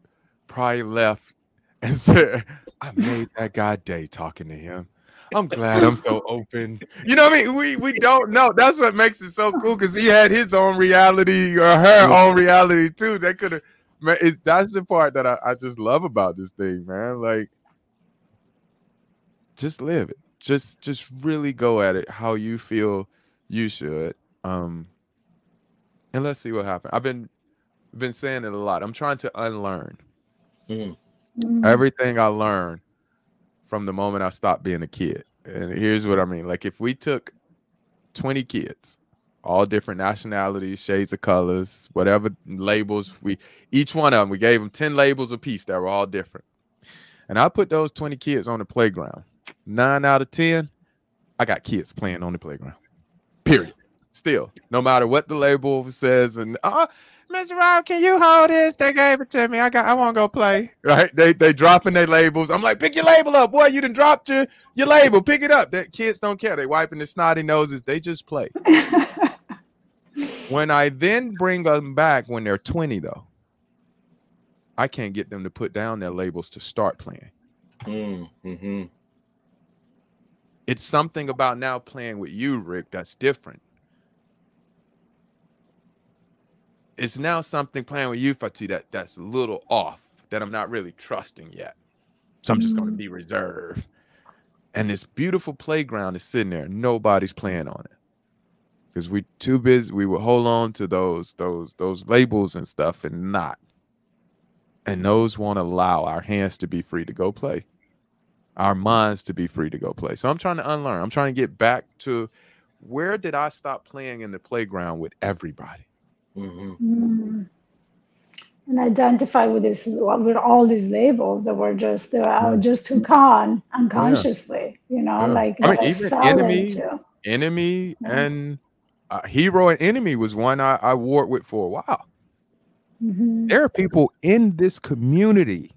probably left <laughs> and said, "I made that guy day talking to him." I'm glad I'm so open. You know what I mean? We we don't know. That's what makes it so cool because he had his own reality or her own reality too. That could have. man That's the part that I, I just love about this thing, man. Like, just live it. Just just really go at it how you feel you should. Um, and let's see what happens. I've been been saying it a lot. I'm trying to unlearn mm. everything I learned from the moment I stopped being a kid. And here's what I mean: like if we took 20 kids, all different nationalities, shades of colors, whatever labels we each one of them, we gave them 10 labels apiece that were all different. And I put those 20 kids on the playground. Nine out of 10, I got kids playing on the playground. Period. Still, no matter what the label says, and uh, Mr. Rob, can you hold this? They gave it to me. I got. I want to go play. Right? They they dropping their labels. I'm like, pick your label up, boy. You done dropped your your label. Pick it up. That kids don't care. They wiping their snotty noses. They just play. when I then bring them back when they're 20, though, I can't get them to put down their labels to start playing. Mm-hmm. It's something about now playing with you, Rick, that's different. It's now something playing with you, Fati, that that's a little off, that I'm not really trusting yet. So I'm just going to be mm. reserved. And this beautiful playground is sitting there. Nobody's playing on it because we too busy. We would hold on to those those those labels and stuff and not. And those won't allow our hands to be free to go play, our minds to be free to go play. So I'm trying to unlearn. I'm trying to get back to where did I stop playing in the playground with everybody? Mm-hmm. Mm. And identify with this with all these labels that were just that I just took on unconsciously, you know, Yeah. like I mean, that I enemy- into. Enemy Yeah. and uh, hero and enemy was one I, I wore with for a while. Mhm. there are people in this community,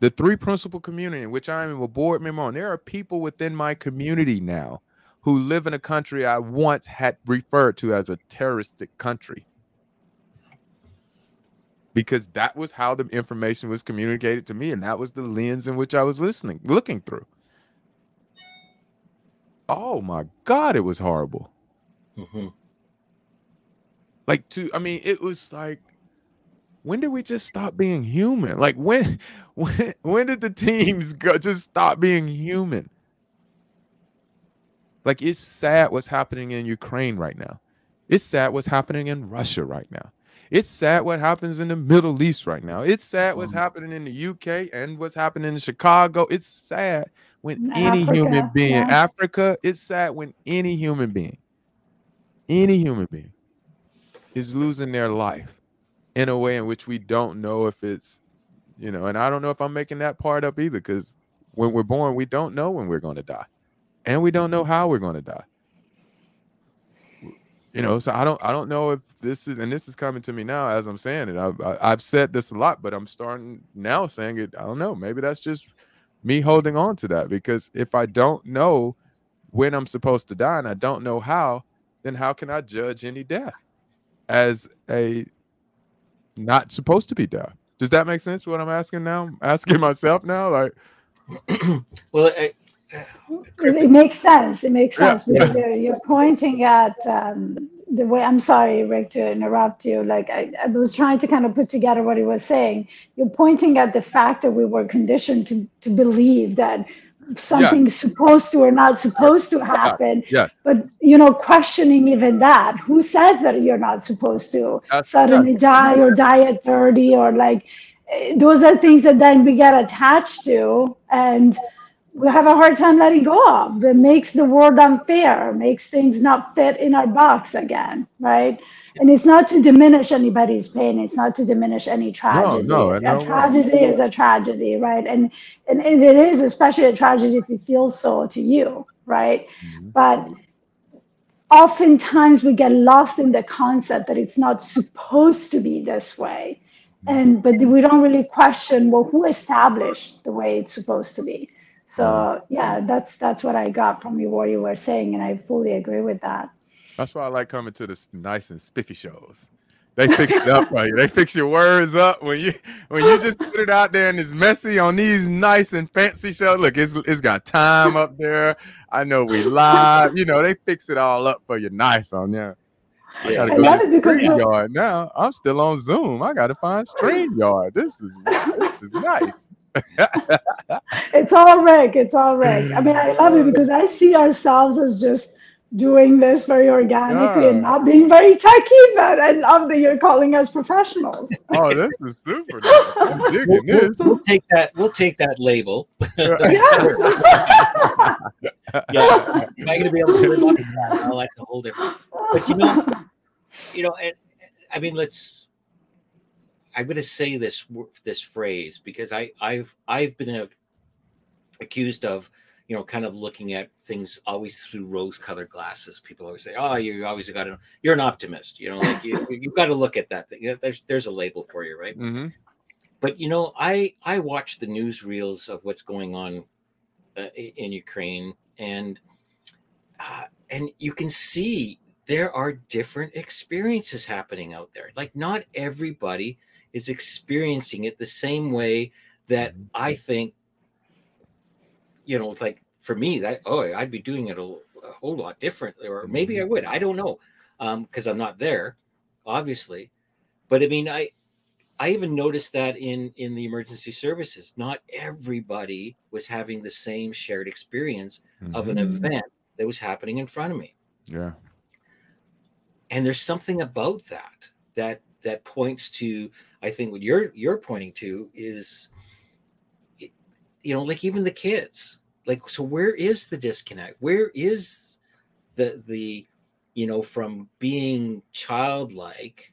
the Three Principles community in which I am a board member on. There are people within my community now who live in a country I once had referred to as a terroristic country. Because that was how the information was communicated to me, and that was the lens in which I was listening, looking through. Oh my God, it was horrible. Mm-hmm. Like to, I mean, it was like when did we just stop being human? Like when <laughs> when when did the teams go just stop being human? Like it's sad what's happening in Ukraine right now. It's sad what's happening in Russia right now. It's sad what happens in the Middle East right now. It's sad what's Mm. happening in the UK and what's happening in Chicago. It's sad when any human being, yeah. Africa, it's sad when any human being, any human being is losing their life in a way in which we don't know if it's, you know, and I don't know if I'm making that part up either because when we're born, we don't know when we're going to die and we don't know how we're going to die. You know, so I don't, I don't know if this is, and this is coming to me now as I'm saying it. I've, I've said this a lot, but I'm starting now saying it. I don't know. Maybe that's just me holding on to that because if I don't know when I'm supposed to die and I don't know how, then how can I judge any death as a not supposed to be death? Does that make sense? What I'm asking now, I'm asking myself now, like, <clears throat> Well, I, It, it makes sense. It makes Yeah. sense because you're, you're pointing at um, the way. I'm sorry, Rick, to interrupt you. Like I, I was trying to kind of put together what he was saying. You're pointing at the fact that we were conditioned to to believe that something's supposed to or not supposed to happen. yes, But you know, questioning even that. Who says that you're not supposed to that's suddenly die or die at 30 or like eh, those are things that then we get attached to and we have a hard time letting go of. It makes the world unfair, makes things not fit in our box again, right? And it's not to diminish anybody's pain. It's not to diminish any tragedy. no, no, a no, tragedy is a tragedy right? And and it is especially a tragedy if it feels so to you right? Mhm. but oftentimes we get lost in the concept that it's not supposed to be this way. And but we don't really question well who established the way it's supposed to be? So yeah that's that's what i got from you what you were saying and i fully agree with that That's why I like coming to the nice and spiffy shows. They fix it up for you. They fix your words up when you when you just put it out there and it's messy on these nice and fancy shows. Look, it's it's got time up there. I know we live. You know, they fix it all up for you nice on there. I gotta go to it because you- StreamYard now. I'm still on Zoom. I gotta find StreamYard. This is this is nice. <laughs> it's all Rick. It's all Rick. I mean, I love it because I see ourselves as just doing this very organically and Yeah. not being very techy, but I love that you're calling us professionals. <laughs> Oh, this is super nice. I'm We'll, <laughs> digging we'll- we'll take that. We'll take that label. <laughs> yes. Yeah. Am I going to be able to live up to that? I'll like to hold it. But you know, you know, and, I mean, let's. I'm going to say this this phrase because I I've I've been a, accused of you know kind of looking at things always through rose-colored glasses. People always say, "Oh, you always got to you're an optimist." You know, like you <laughs> you've got to look at that thing. You know, There's there's a label for you, right? hmm but you know i i watch the newsreels of what's going on uh, in ukraine and uh, and you can see there are different experiences happening out there like not everybody is experiencing it the same way that Mhm. i think you know it's like for me that oh i'd be doing it a, a whole lot differently or maybe i would i don't know um because i'm not there obviously but i mean i I even noticed that in in the emergency services, not everybody was having the same shared experience of an Mhm. event that was happening in front of me. Yeah. And there's something about that that that points to I think what you're you're pointing to is you know like even the kids. Like so where is the disconnect? Where is the the you know from being childlike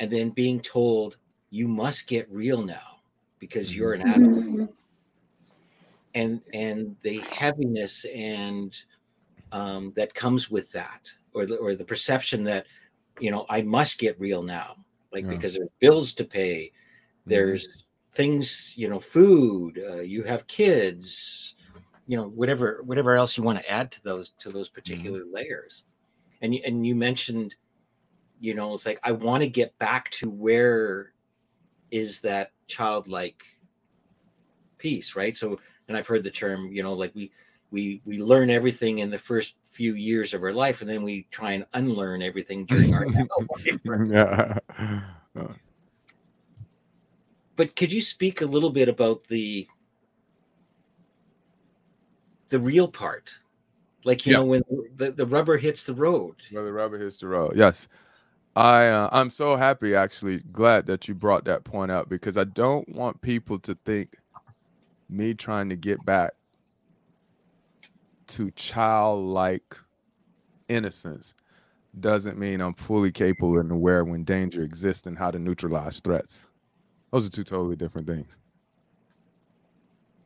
and then being told you must get real now because you're an adult Mhm. and and the heaviness and um, that comes with that or the, or the perception that you know i must get real now like Yeah. because there's bills to pay there's things you know food uh, you have kids you know whatever whatever else you want to add to those to those particular layers. And you, and you mentioned you know it's like i want to get back to where is that childlike piece right? So and i've heard the term you know like we we we learn everything in the first few years of our life and then we try and unlearn everything during our <laughs> life, <laughs> yeah. <laughs> But could you speak a little bit about the the real part like you Yeah. know when the, the rubber hits the road The rubber hits the road. Yes. I uh, I'm so happy actually glad that you brought that point up because I don't want people to think me trying to get back to childlike innocence doesn't mean I'm fully capable and aware when danger exists and how to neutralize threats. Those are two totally different things.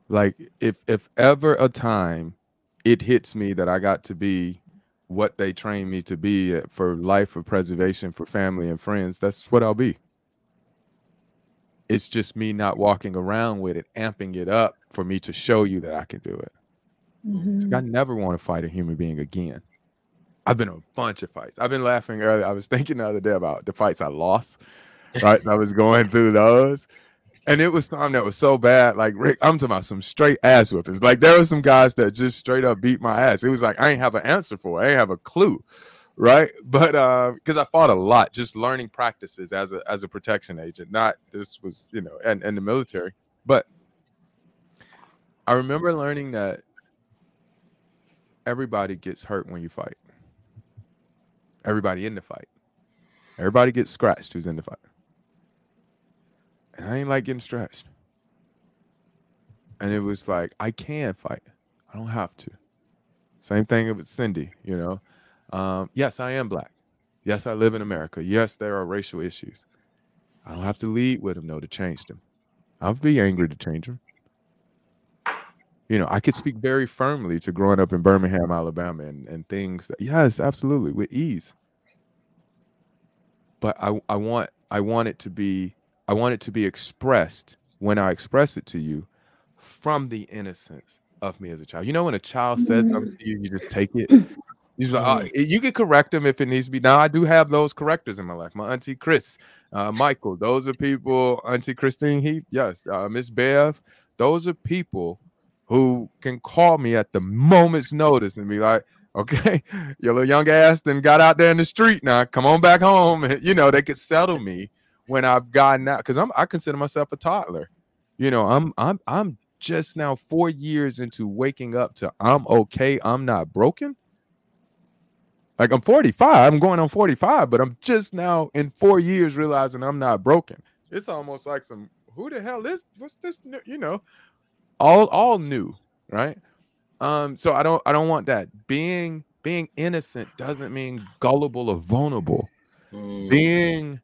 Like if if ever a time it hits me that I got to be what they trained me to be uh, for life, for preservation, for family and friends, that's what I'll be. It's just me not walking around with it, amping it up for me to show you that I can do it. Like, I never want to fight a human being again. I've been in a bunch of fights. I've been laughing earlier. I was thinking the other day about the fights I lost. Right. I was going through those. And it was time that was so bad. Like Rick, I'm talking about some straight ass whippings. Like there were some guys that just straight up beat my ass. It was like I ain't have an answer for it. I ain't have a clue. Right. But uh, because I fought a lot, just learning practices as a as a protection agent. Not this was, you know, and, and the military. But I remember learning that everybody gets hurt when you fight. Everybody in the fight. Everybody gets scratched who's in the fight. And I ain't like getting stretched. And it was like, I can fight. I don't have to. Same thing with Cindy, you know. Um, yes, I am black. Yes, I live in America. Yes, there are racial issues. I don't have to lead with them though to change them. I'll be angry to change them. You know, I could speak very firmly to growing up in Birmingham, Alabama, and, and things that yes, absolutely, with ease. But I, I want I want it to be I want it to be expressed when I express it to you from the innocence of me as a child. You know, when a child says something to you, you just take it. Like, uh, you can correct them if it needs to be. Now, I do have those correctors in my life. My auntie Chris, uh, Michael, those are people. Auntie Christine Heath, yes. Uh, Miss Bev, those are people who can call me at the moment's notice and be like, okay, <laughs> your little young ass then got out there in the street now. Come on back home. <laughs> You know, they could settle me when I've gotten out because I'm I consider myself a toddler. You know, I'm I'm I'm just now four years into waking up to I'm okay, I'm not broken. Like I'm 45, I'm going on 45, but I'm just now in four years realizing I'm not broken. It's almost like some who the hell is what's this? You know, all all new, right? Um, so I don't I don't want that. Being being innocent doesn't mean gullible or vulnerable. Mm. Being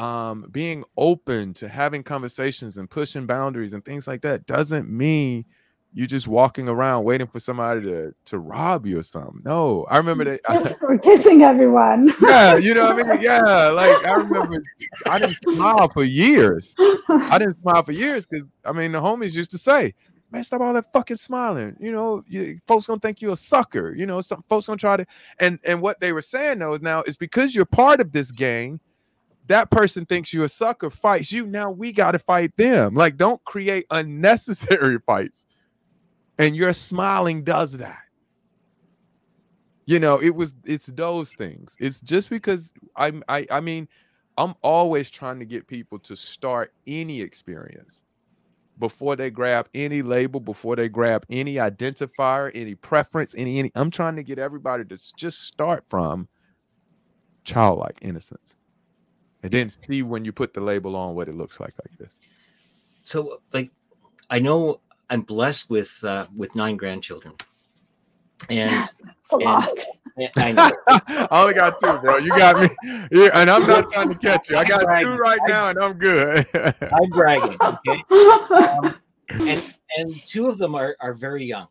um being open to having conversations and pushing boundaries and things like that doesn't mean you're just walking around waiting for somebody to to rob you or something. No, I remember that. Yes, for <laughs> kissing everyone. yeah, you know what I mean. Yeah, like I remember, I didn't smile for years. I didn't smile for years because I mean the homies used to say, "Man, stop all that fucking smiling." You know, you, folks gonna think you're a sucker. You know, some folks gonna try to. And and what they were saying though is now is because you're part of this gang that person thinks you're a sucker fights you. Now we got to fight them. Like don't create unnecessary <laughs> fights. And your smiling does that. You know it was it's those things. It's just because i'm i i mean i'm always trying to get people to start any experience before they grab any label before they grab any identifier any preference any any. I'm trying to get everybody to just start from childlike innocence and then see when you put the label on what it looks like like this so like i know I'm blessed with uh, with nine grandchildren, and <laughs> that's a and, lot. I, know. <laughs> I only got two, bro. You got me, yeah, and I'm not trying to catch you. I got two right now, and I'm good. <laughs> I'm bragging, okay. Um, and and two of them are are very young,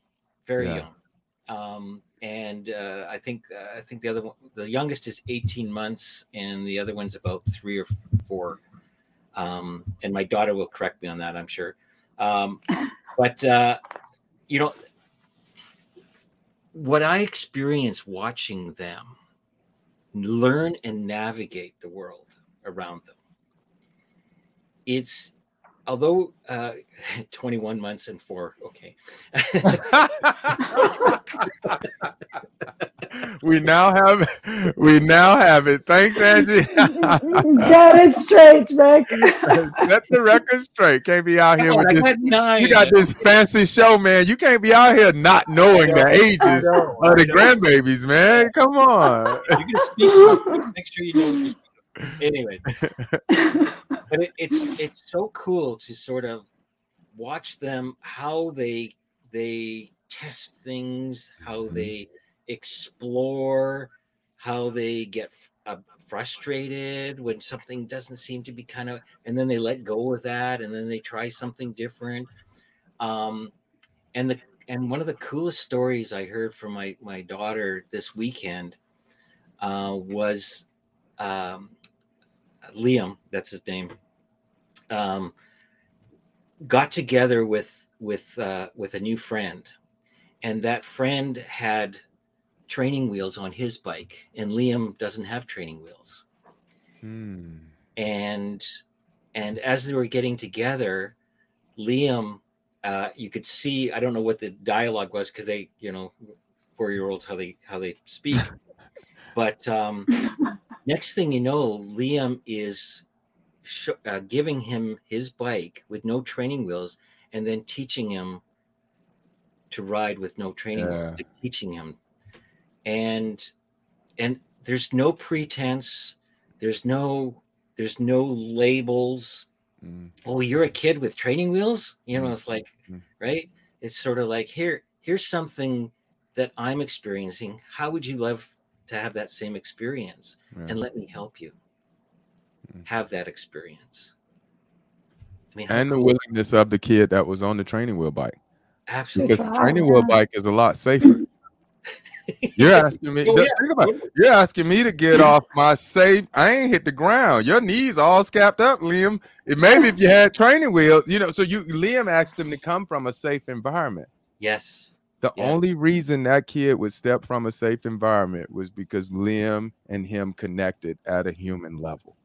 very yeah. young. Um, and uh, I think uh, I think the other one, the youngest is 18 months, and the other one's about three or four. Um, and my daughter will correct me on that, I'm sure. Um, <laughs> but uh, you know, what I experience watching them learn and navigate the world around them, it's although uh, <laughs> 21 months and four, okay. <laughs> we now have we now have it. Thanks, Angie. <laughs> Got it straight, Rick. Set the record straight. Can't be out here with this. You got this fancy show, man. You can't be out here not knowing the ages of the grandbabies, man. Come on. You can speak. Make sure you know anyway, <laughs> but it, it's it's so cool to sort of watch them how they they test things, how mm-hmm. they explore, how they get uh, frustrated when something doesn't seem to be kind of, and then they let go of that, and then they try something different. Um, and the and one of the coolest stories I heard from my my daughter this weekend uh, was um, Liam, that's his name, um, got together with with uh, with a new friend, and that friend had training wheels on his bike, and Liam doesn't have training wheels. Hmm. And and as they were getting together, Liam, uh, you could see I don't know what the dialogue was because they, you know, four year olds how they how they speak, <laughs> but um, Next thing you know, Liam is sh- uh, giving him his bike with no training wheels and then teaching him to ride with no training yeah. wheels, like teaching him. And and there's no pretense, there's no there's no labels. Mm. Oh, you're a kid with training wheels? You know, mm. it's like, mm. right? It's sort of like here, here's something that I'm experiencing. How would you love to have that same experience Yeah. and let me help you Mm. have that experience. I mean, and the cool- willingness of the kid that was on the training wheel bike. absolutely. Because the training wheel bike is a lot safer. <laughs> You're asking me. <laughs> Oh, yeah. Think about. You're asking me to get off my safe. I ain't hit the ground. Your knees all scapped up, Liam. It, maybe if you had training wheels, you know. So you, Liam asked him to come from a safe environment. Yes. The Yes. only reason that kid would step from a safe environment was because Liam and him connected at a human level.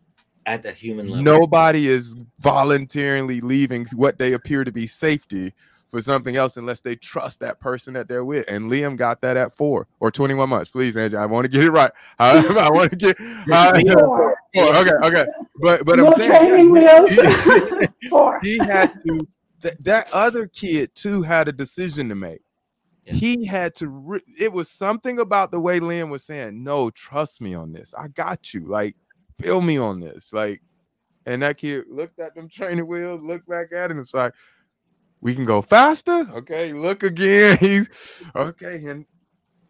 At the human level. Nobody is voluntarily leaving what they appear to be safety for something else unless they trust that person that they're with. And Liam got that at four or 21 months. Please, Angie, I want to get it right. However, <laughs> I want to get <laughs> uh, Four. four. Okay, okay. But but no I'm saying training wheels. <laughs> Four. he had to th- that other kid too had a decision to make. Yeah. He had to re- it was something about the way Liam was saying, No, trust me on this. I got you. Like, feel me on this. Like, and that kid looked at them training wheels, looked back at him, it's like, we can go faster. Okay, look again. <laughs> He's okay, and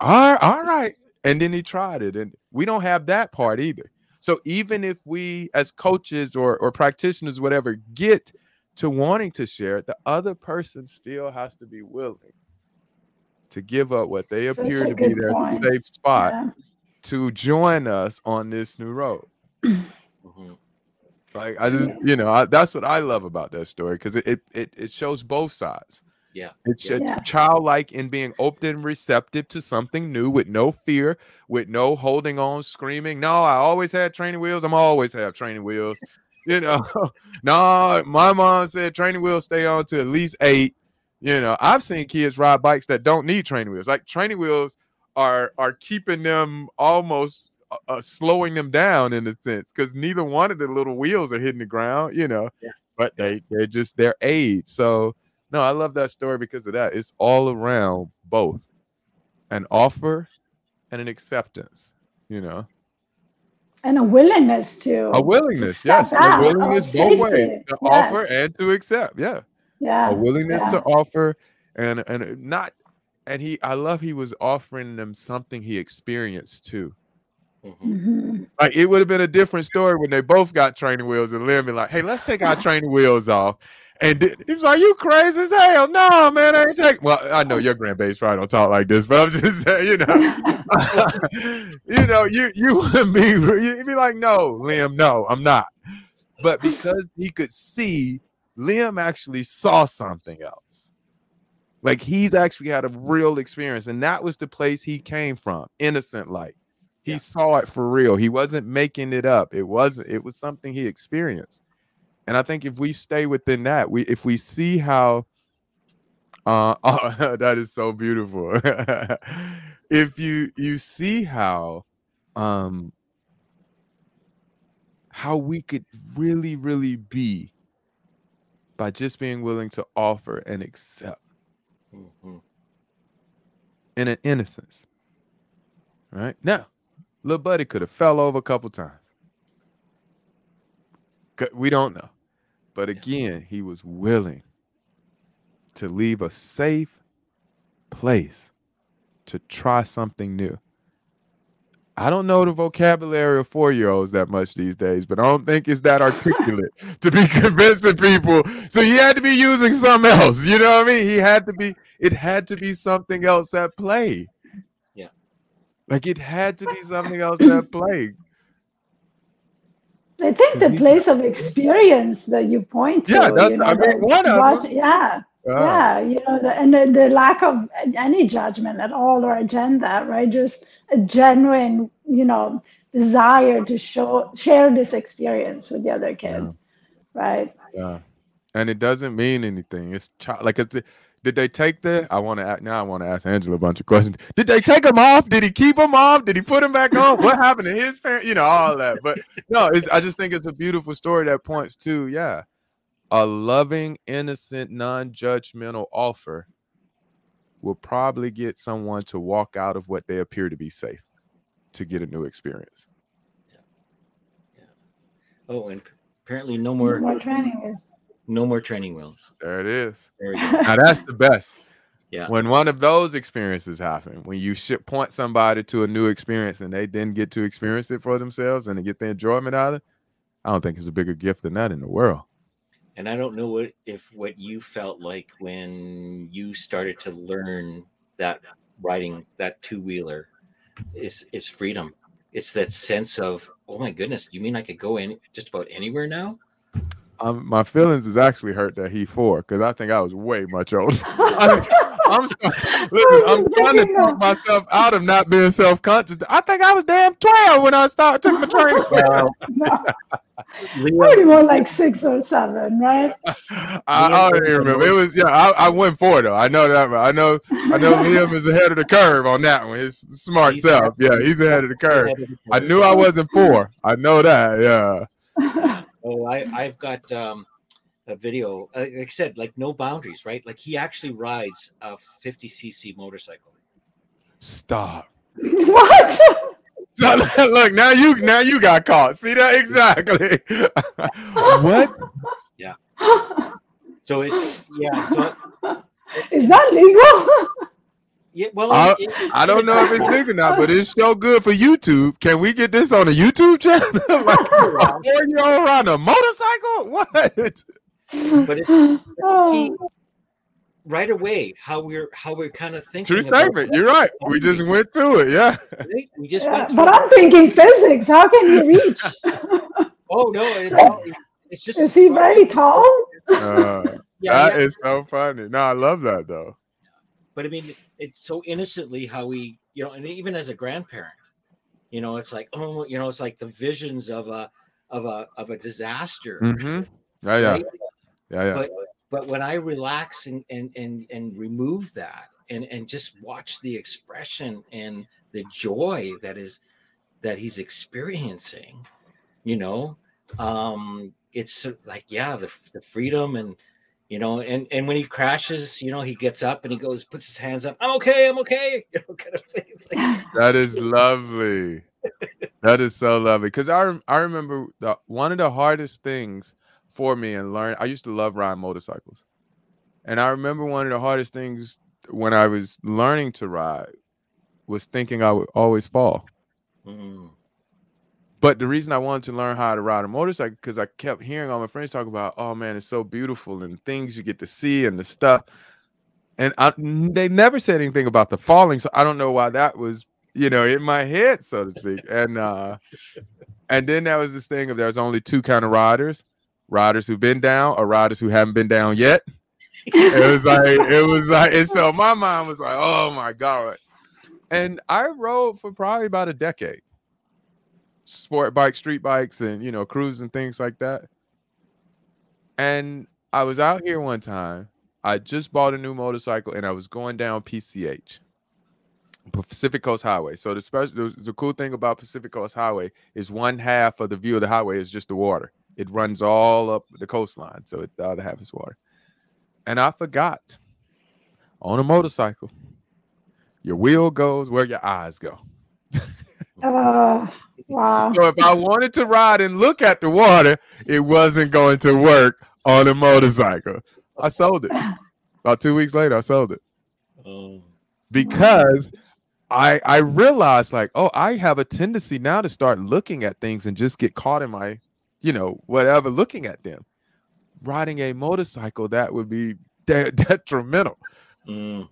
all right, all right. And then he tried it, and we don't have that part either. So even if we, as coaches or or practitioners, whatever, get to wanting to share it, the other person still has to be willing to give up what they Such appear to be their point. safe spot Yeah. to join us on this new road. Mhm. Like I just, you know, I, that's what I love about that story because it, it it it shows both sides. Yeah. It's Yeah. a Yeah. childlike in being open and receptive to something new with no fear, with no holding on, screaming. No, I always had training wheels. I'm always have training wheels. You know, <laughs> no, my mom said training wheels stay on to at least eight. You know, I've seen kids ride bikes that don't need training wheels. Like training wheels are are keeping them almost uh, uh, slowing them down in a sense because neither one of the little wheels are hitting the ground. You know, Yeah. but they they're just their aid. So no, I love that story because of that. It's all around both an offer and an acceptance. You know, And a willingness to a willingness, step yes, a willingness both ways safety, to offer and to accept. Yeah, yeah. a willingness yeah. to offer and and not. And he, I love he was offering them something he experienced too. Mhm. Mhm. Like it would have been a different story when they both got training wheels and Liam be like, "Hey, let's take our training wheels off." And di- he was like, "You crazy as hell? No, man, I ain't take." Well, I know your grandbaby's probably don't talk like this, but I'm <laughs> just saying, you know, <laughs> you know, you you would be you'd be like, "No, Liam, no, I'm not." But because he could see, Liam actually saw something else. Like he's actually had a real experience, and that was the place he came from, innocent like he Yeah. saw it for real. He wasn't making it up. It wasn't it was something he experienced. And i think if we stay within that we if we see how uh <laughs> oh, that is so beautiful. <laughs> If you you see how um how we could really really be by just being willing to offer and accept. Mhm. in an innocence. Right? Now little buddy could have fell over a couple times. We don't know. But again he was willing to leave a safe place to try something new i don't know the vocabulary of four-year-olds that much these days but i don't think it's that articulate <laughs> to be convincing people so he had to be using something else you know what i mean he had to be it had to be something else at play Yeah. like it had to be something else at play I think the place of experience that you point to. Yeah, that's- you know, I mean, that one of watch- them. Yeah, Ah, yeah, you know, the, and the, the lack of any judgment at all or agenda, right? Just a genuine, you know, desire to show share this experience with the other kid, Yeah. right? yeah. and it doesn't mean anything it's child like it's, did they take the i want to now i want to ask angela a bunch of questions did they take him off did he keep him off did he put him back on what happened to his parents you know all that but no it's, i just think it's a beautiful story that points to yeah a loving innocent non-judgmental offer will probably get someone to walk out of what they appear to be safe to get a new experience Oh, and apparently no More, more more training is. no more training wheels. there it is There go. now that's the best Yeah. When one of those experiences happen, when you should point somebody to a new experience and they then get to experience it for themselves and they get the enjoyment out of it, I don't think it's a bigger gift than that in the world. And I don't know what if what you felt like when you started to learn that riding that two wheeler is is freedom. It's that sense of oh my goodness, you mean I could go in just about anywhere now? Um, my feelings is actually hurt that he four because I think I was way much older. <laughs> I, I'm listen. I'm <laughs> trying to talk myself out of not being self conscious. I think I was damn twelve when I started took my training. no. Probably more like six or seven, right? <laughs> I, I don't even remember. It was yeah. I, I went four though. I know that. I know. I know <laughs> Liam is ahead of the curve on that one. His smart he's self. Yeah, he's ahead of the curve. Of the curve. I knew I wasn't four. I know that. Yeah. Oh, I I've got um a video. Uh, like I said, like no boundaries, right? Like he actually rides a 50cc motorcycle. Stop. what? <laughs> Look, now you now you got caught. See that exactly. <laughs> what? Yeah. So it's yeah. So, <laughs> Is that legal? Yeah, well, I, it, I don't know if it's big or not, but it's so good for YouTube. Can we get this on a YouTube channel? like a four-year-old on a motorcycle? What? But it, see, oh. right away how we're how we're kind of thinking. True statement. You're right. We just went through it. Yeah. We just yeah, But I'm thinking physics. How can he reach? <laughs> oh no! <laughs> It, it's just. Is he very tall? Uh, yeah, that yeah. is so funny. No, I love that though. But I mean, it's so innocently how we, you know, and even as a grandparent, you know, it's like, oh, you know, it's like the visions of a of a of a disaster. Mm-hmm. Yeah, yeah. Right? Yeah, yeah. But but when I relax and and and and remove that and and just watch the expression and the joy that is that he's experiencing, you know, um, it's like yeah, the the freedom and you know, and and when he crashes, you know, he gets up and he goes, puts his hands up. I'm okay. I'm okay. <laughs> You know, kind of thing. Like, <laughs> that is lovely. <laughs> that is so lovely. Because I I remember the one of the hardest things for me and learn. I used to love riding motorcycles. And I remember one of the hardest things when I was learning to ride was thinking I would always fall. Mm. But the reason I wanted to learn how to ride a motorcycle because I kept hearing all my friends talk about, oh man, it's so beautiful and things you get to see and the stuff. And I, they never said anything about the falling, so I don't know why that was, you know, in my head, so to speak. And uh, and then there was this thing of there's only two kind of riders riders who've been down or riders who haven't been down yet. <laughs> it was like it was like and so my mind was like, oh my god. And I rode for probably about a decade. Sport bike, street bikes, and you know, cruise and things like that. And I was out here one time. I just bought a new motorcycle and I was going down PCH. Pacific Coast Highway. So the special the, the cool thing about Pacific Coast Highway is one half of the view of the highway is just the water. It runs all up the coastline, so it, the other half is water. And I forgot on a motorcycle, your wheel goes where your eyes go. uh, <laughs> wow. So if I wanted to ride and look at the water, it wasn't going to work on a motorcycle. I sold it. About two weeks later, I sold it. Oh. Because I I realized like, oh, I have a tendency now to start looking at things and just get caught in my you know, whatever, looking at them. Riding a motorcycle, that would be <laughs> de- detrimental. Mm.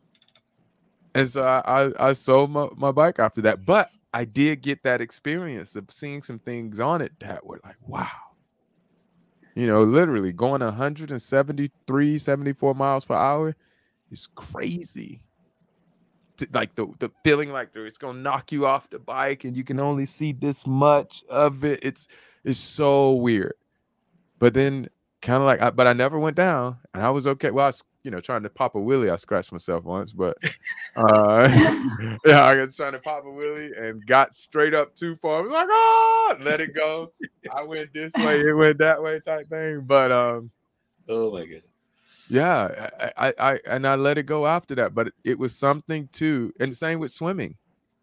And so I, I, I sold my, my bike after that. But I did get that experience of seeing some things on it that were like, wow. You know, literally going 173, 74 miles per hour is crazy. To, like the, the feeling like it's gonna knock you off the bike and you can only see this much of it. It's it's so weird. But then kind of like, I, but I never went down, and I was okay. Well, I was, you know, trying to pop a wheelie. I scratched myself once, but <laughs> uh, <laughs> yeah, I was trying to pop a wheelie and got straight up too far. I was like, oh, let it go. I went this way, it went that way, type thing. But um, oh my goodness. Yeah, I, I, I, and I let it go after that, but it was something too. And the same with swimming.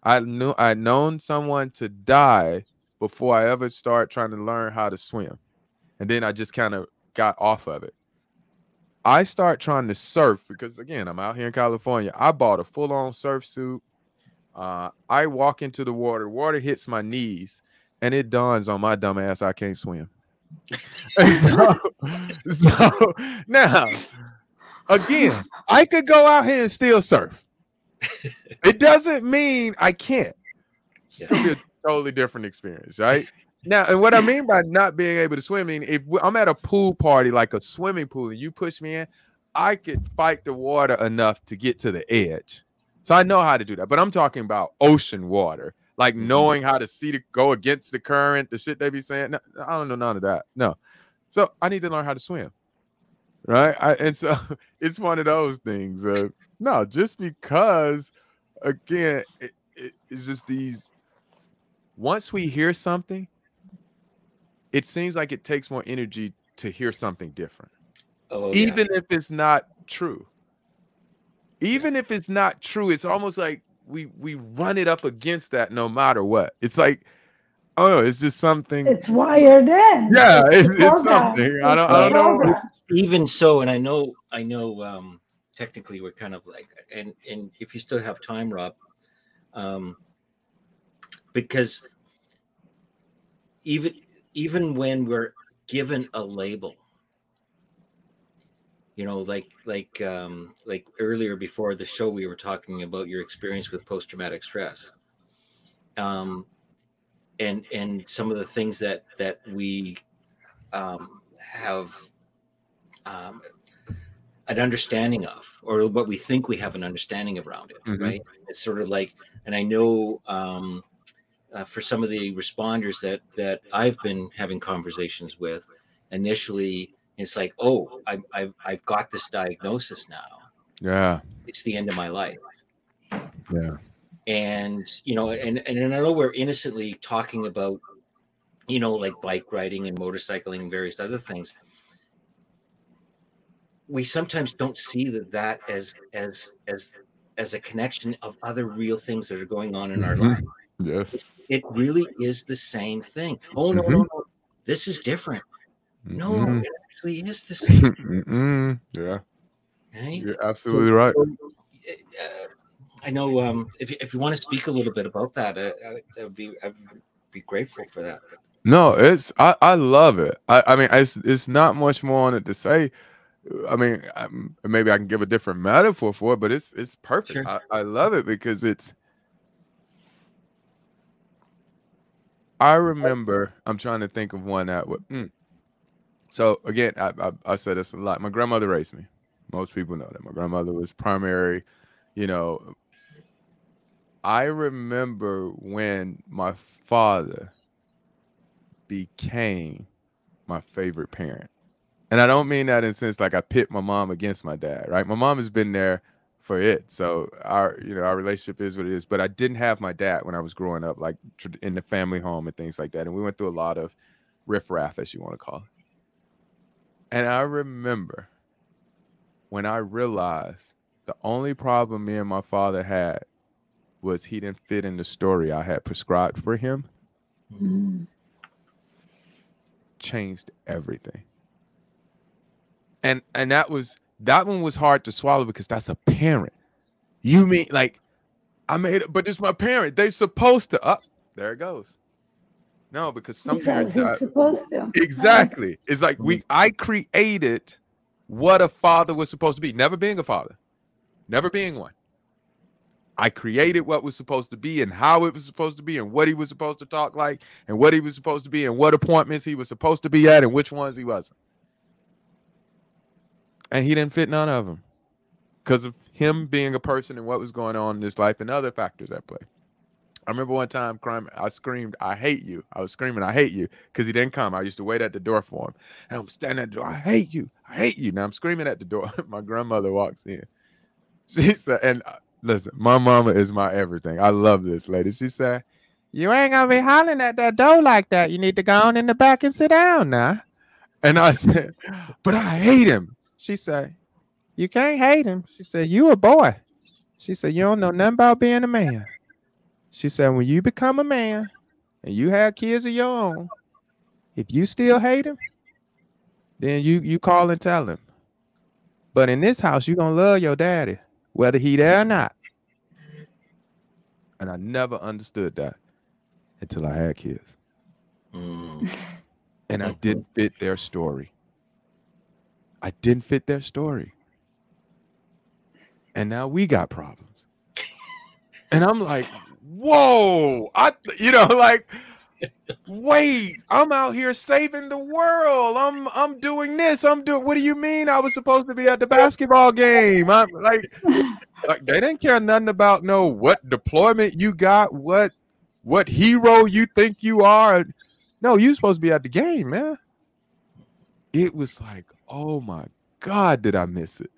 I knew I'd known someone to die before I ever start trying to learn how to swim. And then I just kind of got off of it. I start trying to surf because again, I'm out here in California. I bought a full-on surf suit. Uh, I walk into the water, water hits my knees, and it dawns on my dumb ass I can't swim. <laughs> so, so now, again, I could go out here and still surf. It doesn't mean I can't. It's gonna be a totally different experience, right? Now, and what I mean by not being able to swim, I mean, if I'm at a pool party, like a swimming pool, and you push me in, I could fight the water enough to get to the edge. So I know how to do that. But I'm talking about ocean water, like Mhm. knowing how to see to go against the current, the shit they be saying. No, I don't know none of that. No. So I need to learn how to swim. Right. I, and so <laughs> it's one of those things. Uh, no, just because, again, it, it, it's just these. Once we hear something, it seems like it takes more energy to hear something different, Oh, yeah. even if it's not true. Even if it's not true, it's almost like we we run it up against that no matter what. It's like, oh, it's just something. It's wired in. yeah, it's, it's programmed. something. I don't, I don't know. even so and i know i know um technically we're kind of like and and if you still have time rob um because even even when we're given a label you know like like um like earlier before the show we were talking about your experience with post-traumatic stress um and and some of the things that that we um have um, an understanding of, or what we think we have an understanding around it, Mhm. right? It's sort of like, and I know um, uh, for some of the responders that that I've been having conversations with, initially it's like, oh, I, I've I've got this diagnosis now. Yeah, It's the end of my life. Yeah, and you know and and i know we're innocently talking about you know like bike riding and motorcycling and various other things. We sometimes don't see that that as as as as a connection of other real things that are going on in our Mhm. life yes. it really is the same thing oh no no no this is different no Mhm. it actually is the <laughs> same Yeah, right? you're absolutely right. So, uh, I know um, if, you- if you want to speak a little bit about that, uh, uh, I would be I'd be grateful for that. No, it's I, I love it. I, I mean, it's it's not much more on it to say. I mean, um, maybe I can give a different metaphor for it, but it's it's perfect. Sure. I, I love it because it's. I remember. I'm trying to think of one that would. mm. So again, I, I I said this a lot. My grandmother raised me. Most people know that my grandmother was primary. You know, I remember when my father became my favorite parent. And I don't mean that in sense like I pit my mom against my dad, right? My mom has been there for it. So our, you know, our relationship is what it is. But I didn't have my dad when I was growing up, like in the family home and things like that. And we went through a lot of riffraff, as you want to call it. And I remember when I realized the only problem me and my father had was he didn't fit in the story I had prescribed for him Mm. changed everything. And and that was that one was hard to swallow because that's a parent. You mean like I made it, but it's my parent. They supposed to up. there it goes. No, because some He parents uh, supposed to. exactly. It's like we I created what a father was supposed to be, never being a father, never being one. I created what was supposed to be and how it was supposed to be and what he was supposed to talk like and what he was supposed to be and what appointments he was supposed to be at and which ones he wasn't. And he didn't fit none of them because of him being a person and what was going on in his life and other factors at play. I remember one time crying, I screamed, I hate you. I was screaming, I hate you, because he didn't come. I used to wait at the door for him. And I'm standing at the door, I hate you, I hate you. Now I'm screaming at the door. <laughs> my grandmother walks in. She said, and uh, listen, my mama is my everything. I love this lady. She said, You ain't gonna be hollering at that door like that. You need to go on in the back and sit down now. And I <laughs> said, But I hate him. She said, You can't hate him. She said, You a boy. She said, You don't know nothing about being a man. She said, When you become a man and you have kids of your own, if you still hate him, then you you call and tell him. But in this house, you're gonna love your daddy, whether he there or not. And I never understood that until I had kids. Mm. And I Mhm. didn't fit their story. I didn't fit their story. And now we got problems. <laughs> And I'm like, whoa, I you know, <laughs> like wait, I'm out here saving the world. I'm I'm doing this. I'm doing what do you mean I was supposed to be at the basketball game? I'm like <laughs> like they didn't care nothing about no what deployment you got, what what hero you think you are. No, you supposed to be at the game, man. It was like, oh my God, did I miss it?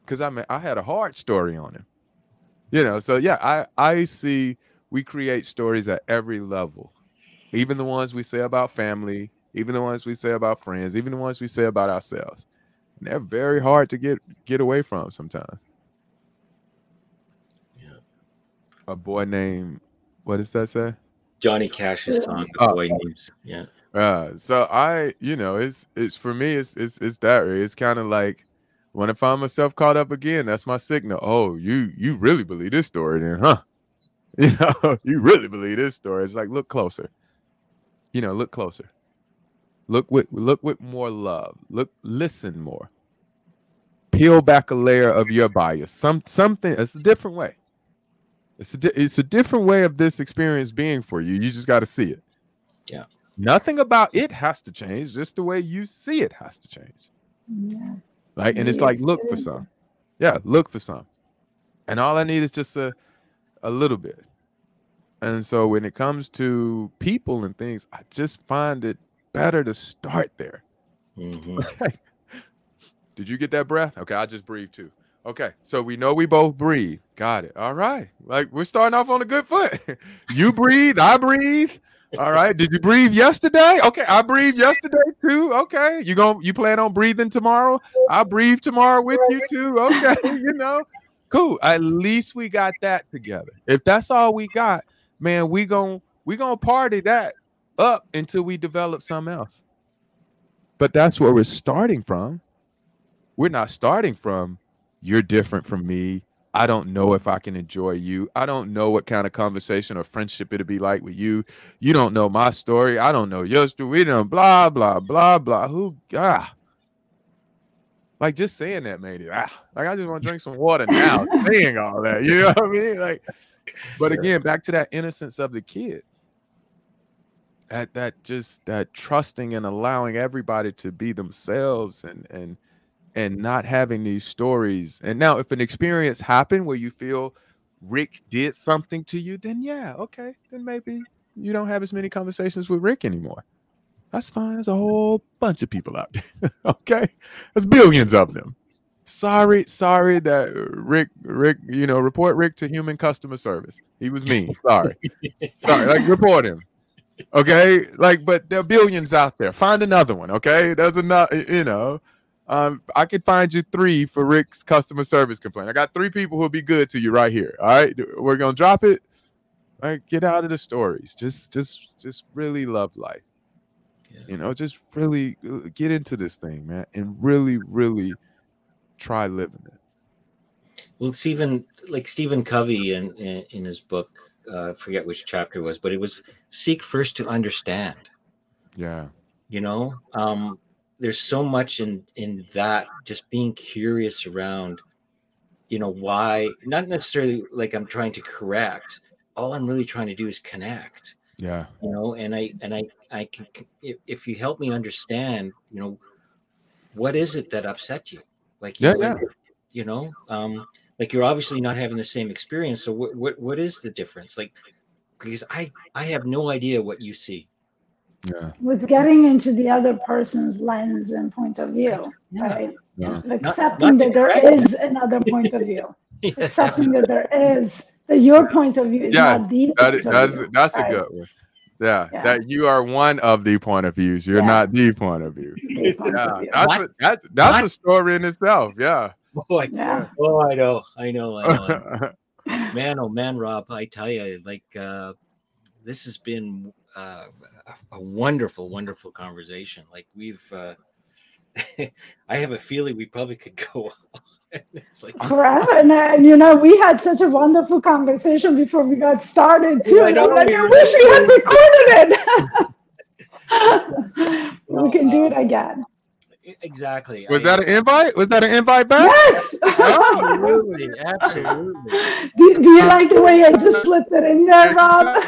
Because I mean, I had a hard story on him. You know, so yeah, I I see we create stories at every level, even the ones we say about family, even the ones we say about friends, even the ones we say about ourselves. And they're very hard to get get away from sometimes. Yeah. A boy named what does that say? Johnny Cash's song, The Oh. Boy Names. Yeah. Uh, so I, you know, it's it's for me, it's it's it's that. It's kind of like when I find myself caught up again, that's my signal. Oh, you you really believe this story, then, huh? <laughs> You know, you really believe this story. It's like look closer. You know, look closer. Look with look with more love. Look, listen more. Peel back a layer of your bias. Some something. It's a different way. It's a it's a different way of this experience being for you. You just got to see it. Yeah. Nothing about it has to change. Just the way you see it has to change. Yeah. Right. And it's like look for some. Yeah, look for some. And all I need is just a a little bit. And so when it comes to people and things, I just find it better to start there. <laughs> Mhm. Did you get that breath? Okay, I just breathed too. Okay, so we know we both breathe. Got it. All right. Like we're starting off on a good foot. <laughs> you breathe, I breathe. All right. Did you breathe yesterday? Okay, I breathed yesterday too. Okay. You going you plan on breathing tomorrow? I breathe tomorrow with you too. Okay, <laughs> you know. Cool. At least we got that together. If that's all we got, man, we gon' we gonna party that up until we develop something else. But that's where we're starting from. We're not starting from you're different from me. I don't know if I can enjoy you. I don't know what kind of conversation or friendship it'll be like with you. You don't know my story. I don't know your story. We don't blah blah blah blah. Who ah like just saying that made it ah like I just want to drink some water now <laughs> saying all that. You know what I mean? Like, but again, back to that innocence of the kid. That that just that trusting and allowing everybody to be themselves and and and not having these stories. And now, if an experience happened where you feel Rick did something to you, then yeah, okay, then maybe you don't have as many conversations with Rick anymore. That's fine. There's a whole bunch of people out there. <laughs> okay, there's billions of them. Sorry, sorry that Rick, Rick, you know, report Rick to human customer service. He was mean. Sorry, sorry. Like report him. Okay, like, but there are billions out there. Find another one. Okay, there's another. You know, um, I could find you three for Rick's customer service complaint. I got three people who'll be good to you right here. All right, we're gonna drop it. All right, get out of the stories. Just, just, just really love life. Yeah. You know, just really uh, get into this thing, man, and really, really try living it. Well, Stephen, like Stephen Covey in, in, in his book, uh, I forget which chapter it was, but it was seek first to understand. Yeah, You know, um, there's so much in in that just being curious around, you know, why not necessarily like I'm trying to correct. All I'm really trying to do is connect. yeah, You know, and I and I I can if, you help me understand, you know, what is it that upset you? Like you Yeah, know, yeah. you know, um, like you're obviously not having the same experience. So what what what is the difference? Like because I I have no idea what you see. Yeah, was getting into the other person's lens and point of view, Yeah. right? yeah. Accepting not that there correct. is another point of view. <laughs> Yeah, Accepting that there is that your point of view is Yes, not the That point is, of that's view, that's a good one. Yeah, Yeah. that you are one of the point of views. You're Yeah. not the point of view. Point Yeah, of view. that's What? a, that's that's What? a story in itself. Yeah. <laughs> Oh, Yeah. oh, I know, I know, I know. <laughs> man, oh man, Rob, I tell you, like uh, this has been uh, a- a wonderful, wonderful conversation. Like we've, uh, <laughs> I have a feeling we probably could <laughs> go on. it's like forever. And, and, you know, we had such a wonderful conversation before we got started too. Yeah, I, know, like, I wish we had recorded it. <laughs> we can do it again. Exactly. Was I, that an invite? Was that an invite back? Yes. absolutely. Absolutely. Do, do you like the way I just slipped it in there, Rob?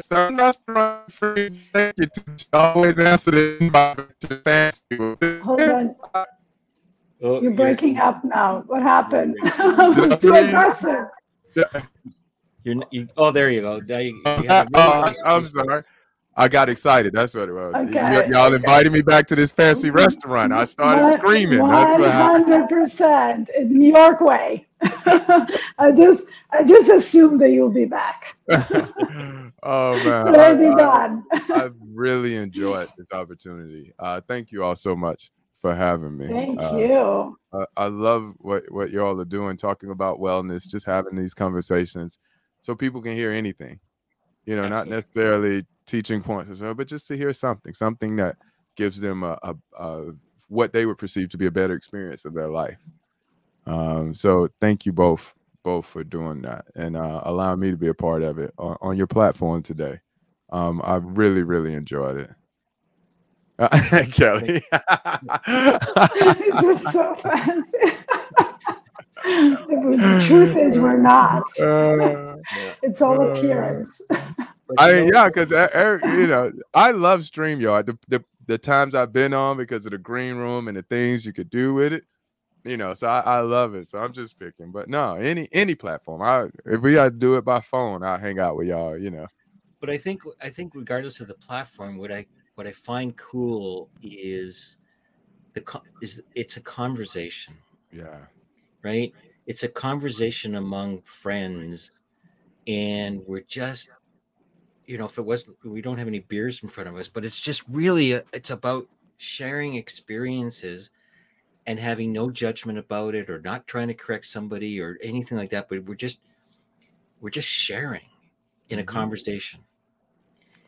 Some restaurant freeze. Thank you. Always answer the invite to fancy. Hold on. Oh, You're breaking up now. What happened? was too aggressive. You're, you, oh, there you go. Now you, you oh, I'm sorry. I got excited. That's what it was. Okay. y'all invited me back to this fancy restaurant. I started screaming. One hundred percent, New York way. <laughs> I just, I just assumed that you'll be back. <laughs> oh <laughs> man, so I. I, I, really enjoyed this opportunity. Uh, thank you all so much for having me. Thank uh, you. I, I love what what y'all are doing, talking about wellness, just having these conversations, so people can hear anything. You know, Absolutely. not necessarily teaching points, or so, but just to hear something, something that gives them a, a, a what they would perceive to be a better experience of their life. Um, so thank you both both for doing that and uh, allowing me to be a part of it on, on your platform today. Um, I really, really enjoyed it. <laughs> Kelly. it's just so <laughs> fancy. the truth is, we're not. Uh, it's all uh, appearance. I mean, yeah, because you know, I love Streamyard. The, the the times I've been on because of the green room and the things you could do with it. You know, so I, I love it. So I'm just picking. But no, any any platform. I if we got to do it by phone, I'll hang out with y'all. You know. But I think I think regardless of the platform, what I what I find cool is the is it's a conversation. Yeah. Right? It's a conversation among friends and we're just you know if it wasn't we don't have any beers in front of us but it's just really a, it's about sharing experiences and having no judgment about it or not trying to correct somebody or anything like that but we're just we're just sharing in a mm-hmm. conversation.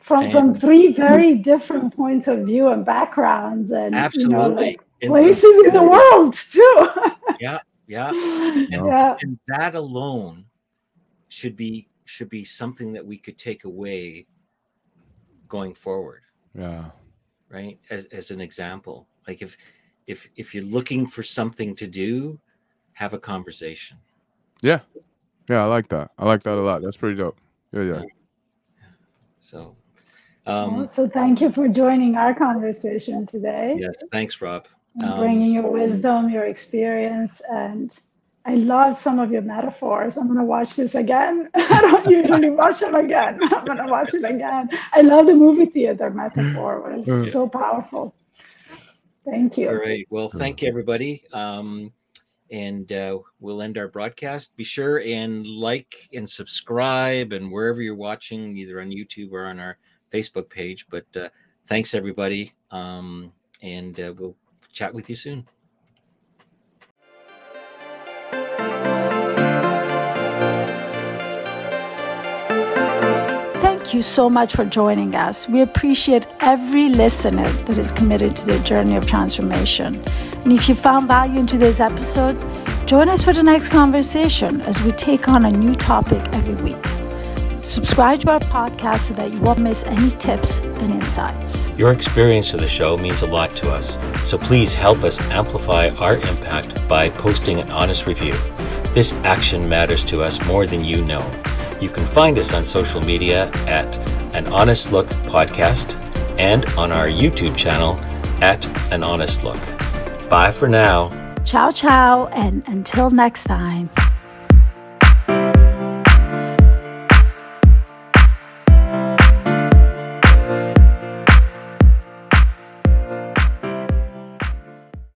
From and, from three very different points of view and backgrounds and absolutely you know, like places in the world too. <laughs> Yeah yeah. <laughs> And, yeah. and that alone should be should be something that we could take away going forward. Yeah. Right? As, as an example. Like if if if you're looking for something to do have a conversation yeah yeah i like that i like that a lot that's pretty dope yeah yeah, yeah. so um, so thank you for joining our conversation today. Yes, thanks, Rob. Um, bringing your wisdom, your experience, and I love some of your metaphors. I'm going to watch this again. <laughs> I don't usually <laughs> watch them again. <laughs> I'm going to watch it again. I love the movie theater metaphor. It was mm. so powerful. Thank you. All right. Well, thank you, everybody. Um, and uh, we'll end our broadcast. Be sure and like and subscribe, and wherever you're watching, either on YouTube or on our Facebook page. But uh, thanks, everybody. Um, and uh, we'll chat with you soon. Thank you so much for joining us. We appreciate every listener that is committed to the journey of transformation. And if you found value in today's episode, join us for the next conversation as we take on a new topic every week. Subscribe to our podcast so that you won't miss any tips and insights. Your experience of the show means a lot to us, so please help us amplify our impact by posting an honest review. This action matters to us more than you know. You can find us on social media at An Honest Look Podcast and on our YouTube channel at An Honest Look. Bye for now. Ciao, ciao, and until next time.